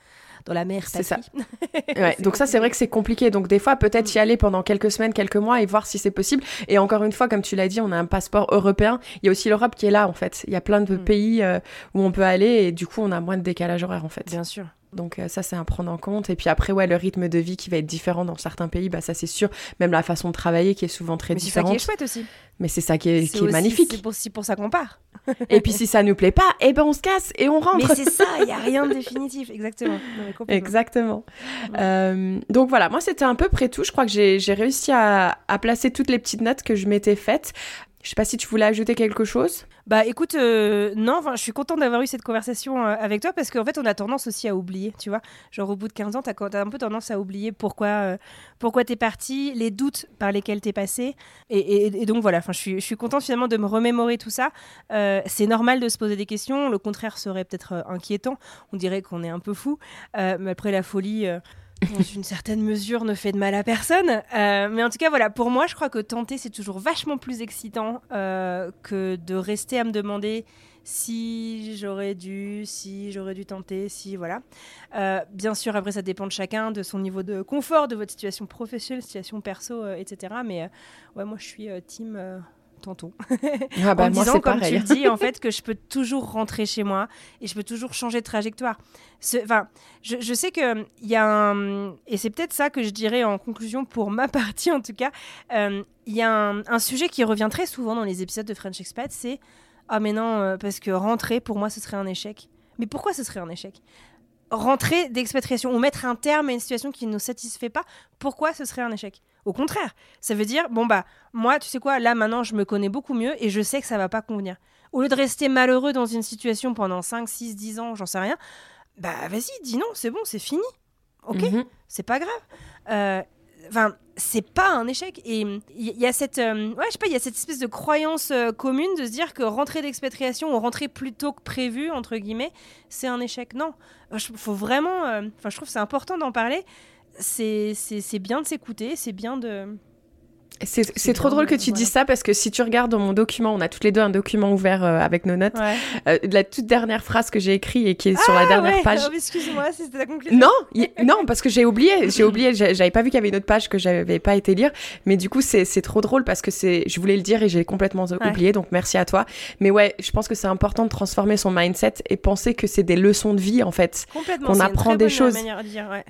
dans la mer. C'est ça. Ouais, donc ça, c'est vrai que c'est compliqué. Donc des fois, peut-être y aller pendant quelques semaines, quelques mois et voir si c'est possible. Et encore une fois, comme tu l'as dit, on a un passeport européen. Il y a aussi l'Europe qui est là, en fait. Il y a plein de Mm. pays euh, où on peut aller et du coup, on a moins de décalage horaire, en fait. Bien sûr. Donc euh, ça, c'est à prendre en compte. Et puis après, ouais, le rythme de vie qui va être différent dans certains pays, bah ça, c'est sûr. Même la façon de travailler qui est souvent très Mais c'est ça qui différente. est chouette aussi. Mais c'est ça qui est, qui est aussi- magnifique. C'est aussi pour ça qu'on part. Et puis si ça nous plaît pas, eh ben on se casse et on rentre. Mais c'est ça, il n'y a rien de définitif. Exactement. Non. Exactement. Euh, donc voilà, moi c'était à peu près tout. Je crois que j'ai j'ai réussi à, à placer toutes les petites notes que je m'étais faites. Je sais pas si tu voulais ajouter quelque chose. Bah écoute, euh, non, je suis contente d'avoir eu cette conversation euh, avec toi parce qu'en fait, on a tendance aussi à oublier, tu vois. Genre au bout de 15 ans, t'as as un peu tendance à oublier pourquoi, euh, pourquoi t'es parti, les doutes par lesquels t'es passé. Et, donc voilà, je suis, je suis contente finalement de me remémorer tout ça. C'est normal de se poser des questions, le contraire serait peut-être inquiétant. On dirait qu'on est un peu fou. Mais après, la folie... dans une certaine mesure ne fait de mal à personne. Euh, mais en tout cas, voilà, pour moi, je crois que tenter, c'est toujours vachement plus excitant euh, que de rester à me demander si j'aurais dû, si j'aurais dû tenter, si voilà. Euh, bien sûr, après, ça dépend de chacun, de son niveau de confort, de votre situation professionnelle, situation perso, etc. Mais moi, je suis team. Euh, tantôt. Ah bah en me moi disant, comme pareil. tu le dis, en fait, que je peux toujours rentrer chez moi et je peux toujours changer de trajectoire. Ce- Enfin, je, je sais que il y a un, et c'est peut-être ça que je dirais en conclusion pour ma partie en tout cas. euh, Il y a un, un sujet qui revient très souvent dans les épisodes de French Expat, c'est ah mais non euh, parce que rentrer pour moi ce serait un échec. Mais pourquoi ce serait un échec? Rentrer d'expatriation ou mettre un terme à une situation qui ne nous satisfait pas, pourquoi ce serait un échec? Au contraire, ça veut dire bon bah moi tu sais quoi là maintenant je me connais beaucoup mieux et je sais que ça va pas convenir. Au lieu de rester malheureux dans une situation pendant 5, 6, 10 ans, j'en sais rien, bah vas-y, dis non, c'est bon, c'est fini. Ok, Mhm. c'est pas grave. Euh, Enfin, c'est pas un échec. Et il y, a cette, euh, ouais, je sais pas, il y a cette espèce de croyance euh, commune de se dire que rentrer d'expatriation ou rentrer plus tôt que prévu entre guillemets, c'est un échec. Non, il faut vraiment. euh, Enfin, je trouve que c'est important d'en parler. C'est bien de s'écouter, c'est bien de. C'est trop drôle que tu dises ça parce que si tu regardes dans mon document, on a toutes les deux un document ouvert euh, avec nos notes. Ouais. Euh, la toute dernière phrase que j'ai écrite et qui est sur la dernière Ah ouais, page. oh, excuse-moi, c'était la conclusion. Non, y- non, parce que j'ai oublié, j'ai oublié, j'avais pas vu qu'il y avait une autre page que j'avais pas été lire, mais du coup c'est trop drôle parce que c'est, je voulais le dire et j'ai complètement oublié, donc merci à toi. Mais ouais, je pense que c'est important de transformer son mindset et penser que c'est des leçons de vie en fait, Complètement. une apprend très des bonne choses. manière de dire, ouais.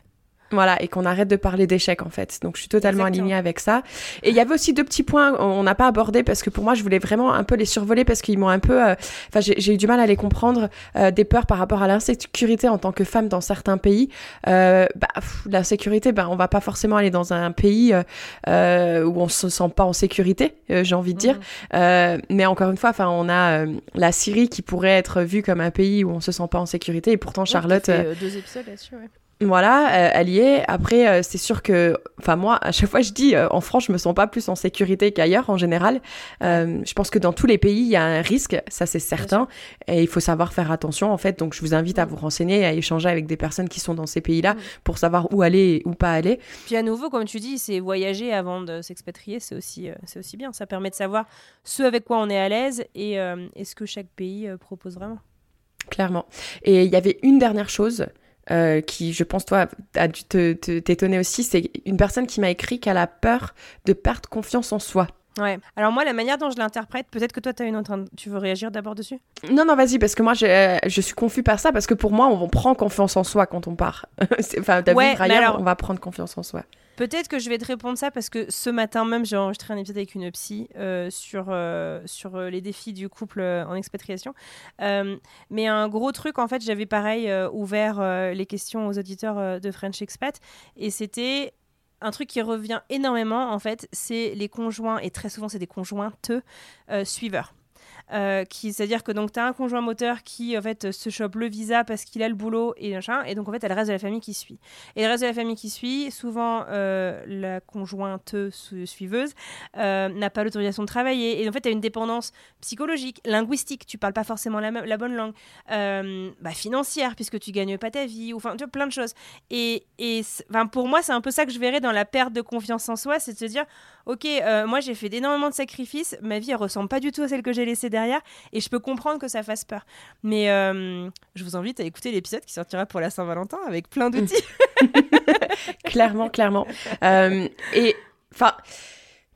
Voilà, et qu'on arrête de parler d'échecs en fait. Donc je suis totalement Exactement. alignée avec ça. Et il y avait aussi deux petits points on n'a pas abordé parce que pour moi je voulais vraiment un peu les survoler parce qu'ils m'ont un peu, euh, enfin j'ai j'ai eu du mal à les comprendre, euh, des peurs par rapport à l'insécurité en tant que femme dans certains pays. Euh, bah, pff, l'insécurité, bah, on va pas forcément aller dans un pays euh, euh, où on se sent pas en sécurité, j'ai envie de dire. Mhm. Euh, mais encore une fois, enfin on a la Syrie qui pourrait être vue comme un pays où on se sent pas en sécurité et pourtant Charlotte. Ouais, fait, deux épisodes là-dessus, ouais. Voilà, euh, elle y est. Après, euh, c'est sûr que, enfin moi, à chaque fois je dis, euh, en France, je me sens pas plus en sécurité qu'ailleurs en général. Euh, je pense que dans tous les pays, il y a un risque, ça c'est certain, et il faut savoir faire attention en fait. Donc je vous invite à vous renseigner, et à échanger avec des personnes qui sont dans ces pays-là pour savoir où aller et où pas aller. Puis à nouveau, comme tu dis, c'est voyager avant de s'expatrier, c'est aussi, euh, c'est aussi bien. Ça permet de savoir ce avec quoi on est à l'aise et, euh, et ce que chaque pays propose vraiment. Clairement. Et il y avait une dernière chose. Euh, qui, je pense, toi, a dû te- te- t'étonner aussi, c'est une personne qui m'a écrit qu'elle a peur de perdre confiance en soi. Ouais. Alors moi, la manière dont je l'interprète, peut-être que toi, tu as une autre. Tu veux réagir d'abord dessus? Non, non, vas-y, parce que moi, je, euh, je suis confus par ça, parce que pour moi, on prend confiance en soi quand on part. Enfin, t'as Ouais, vu, mais ailleurs, alors- on va prendre confiance en soi. Peut-être que je vais te répondre ça parce que ce matin même, j'ai enregistré un épisode avec une psy euh, sur, euh, sur les défis du couple euh, en expatriation. Mais un gros truc, en fait, j'avais pareil ouvert les questions aux auditeurs de French Expat et c'était un truc qui revient énormément, en fait, c'est les conjoints, et très souvent c'est des conjointes euh, suiveurs. Euh, c'est-à-dire que donc tu as un conjoint moteur qui en fait se chope le visa parce qu'il a le boulot et machin, et donc en fait t'as le reste de la famille qui suit. Et le reste de la famille qui suit, souvent euh, la conjointe su- suiveuse euh, n'a pas l'autorisation de travailler, et en fait t'as une dépendance psychologique, linguistique, tu parles pas forcément la, bonne langue, bah, financière puisque tu gagnes pas ta vie, enfin tu vois, plein de choses. Et, et pour moi c'est un peu ça que je verrais dans la perte de confiance en soi, c'est de se dire ok, moi j'ai fait énormément de sacrifices, ma vie elle ressemble pas du tout à celle que j'ai laissée derrière. Et je peux comprendre que ça fasse peur. Mais euh, je vous invite à écouter l'épisode qui sortira pour la Saint-Valentin avec plein d'outils. clairement, clairement. Euh, et enfin.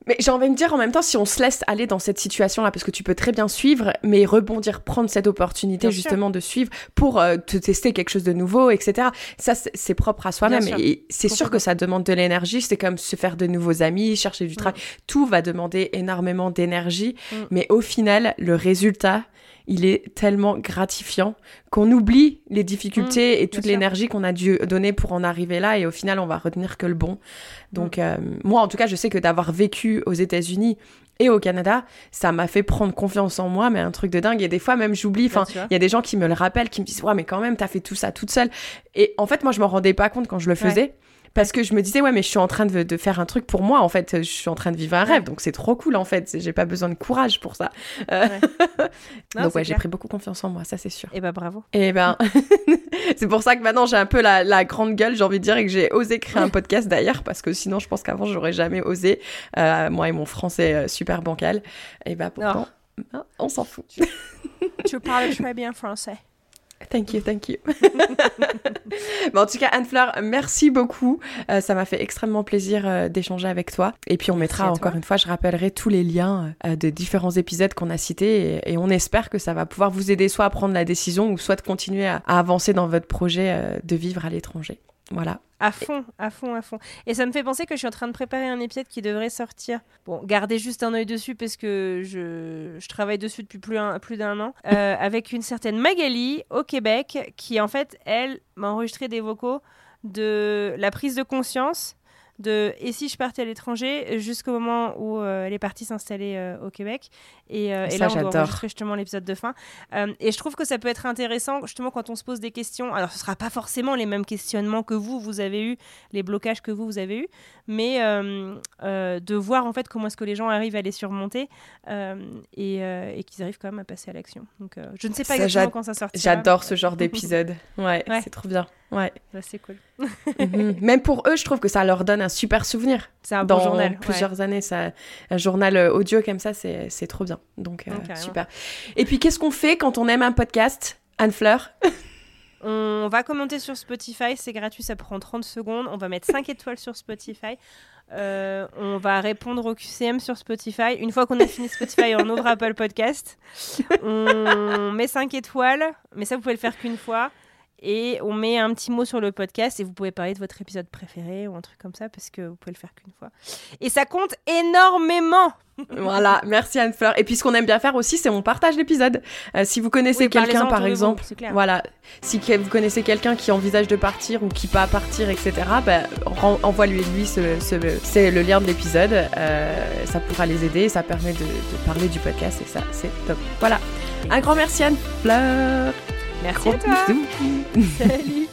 Mais j'ai envie de dire en même temps, si on se laisse aller dans cette situation-là, parce que tu peux très bien suivre, mais rebondir, prendre cette opportunité justement de suivre pour euh, te tester quelque chose de nouveau, etc. Ça, c'est propre à soi-même. Et c'est sûr que ça demande de l'énergie. C'est comme se faire de nouveaux amis, chercher du travail. Tout va demander énormément d'énergie. Mm. Mais au final, le résultat, il est tellement gratifiant qu'on oublie les difficultés mmh, et toute l'énergie qu'on a dû donner pour en arriver là et au final on va retenir que le bon. Donc mmh. euh, moi en tout cas je sais que d'avoir vécu aux États-Unis et au Canada, ça m'a fait prendre confiance en moi, mais un truc de dingue. Et des fois, même, j'oublie. Enfin, il y a des gens qui me le rappellent, qui me disent, ouais, mais quand même, t'as fait tout ça toute seule. Et en fait, moi, je m'en rendais pas compte quand je le faisais parce que je me disais ouais mais je suis en train de, de, faire un truc pour moi en fait. Je suis en train de vivre un rêve. Donc c'est trop cool en fait. J'ai pas besoin de courage pour ça. Euh, donc ouais j'ai pris beaucoup confiance en moi ça c'est sûr. Et bah bravo. Et ben c'est pour ça que maintenant j'ai un peu la, la grande gueule j'ai envie de dire et que j'ai osé créer un podcast d'ailleurs parce que sinon je pense qu'avant j'aurais jamais osé. Euh, moi et mon français euh, super bancal. Et bah pourtant hein, on s'en fout. Tu parles très bien français Thank you, thank you. en tout cas, Anne-Fleur, merci beaucoup. Euh, ça m'a fait extrêmement plaisir euh, d'échanger avec toi. Et puis, on mettra encore une fois, je rappellerai tous les liens euh, de différents épisodes qu'on a cités. Et, on espère que ça va pouvoir vous aider soit à prendre la décision ou soit de continuer à avancer dans votre projet de vivre à l'étranger. Voilà. À fond, à fond, à fond. Et ça me fait penser que je suis en train de préparer un épisode qui devrait sortir. Bon, gardez juste un œil dessus parce que je, je travaille dessus depuis plus, plus d'un an. Euh, avec une certaine Magali au Québec qui, en fait, elle m'a enregistré des vocaux de la prise de conscience de et si je partais à l'étranger jusqu'au moment où euh, elle est partie s'installer euh, au Québec? Et, euh, et là on doit justement l'épisode de fin. Et je trouve que ça peut être intéressant justement quand on se pose des questions. Alors ce sera pas forcément les mêmes questionnements que vous vous avez eu les blocages que vous vous avez eu mais de voir en fait comment est-ce que les gens arrivent à les surmonter et, et qu'ils arrivent quand même à passer à l'action. Donc je ne sais pas exactement quand ça sortira. j'adore ce genre d'épisode. Ouais, ouais. c'est trop bien Ouais. c'est cool. Mhm. Même pour eux, je trouve que ça leur donne un super souvenir. C'est un bon Dans journal. plusieurs années, ça, un journal euh, audio comme ça, c'est trop bien. Donc, euh, super. Et puis, qu'est-ce qu'on fait quand on aime un podcast, Anne-Fleur On va commenter sur Spotify, c'est gratuit, ça prend 30 secondes. On va mettre 5 étoiles sur Spotify. Euh, on va répondre au QCM sur Spotify. Une fois qu'on a fini Spotify, on ouvre Apple Podcast. On met 5 étoiles, mais ça, vous pouvez le faire qu'une fois et on met un petit mot sur le podcast et vous pouvez parler de votre épisode préféré ou un truc comme ça parce que vous pouvez le faire qu'une fois. Et ça compte énormément. voilà, merci Anne-Fleur. Et puis ce qu'on aime bien faire aussi, c'est on partage l'épisode. Euh, si vous connaissez quelqu'un, par exemple, voilà, si vous connaissez quelqu'un qui envisage de partir ou qui pas partir, etc., bah, envoie-lui lui ce, c'est le lien de l'épisode. Euh, ça pourra les aider, ça permet de, de parler du podcast et ça, c'est top. Voilà. Un grand merci Anne-Fleur. Merci à toi. Salut.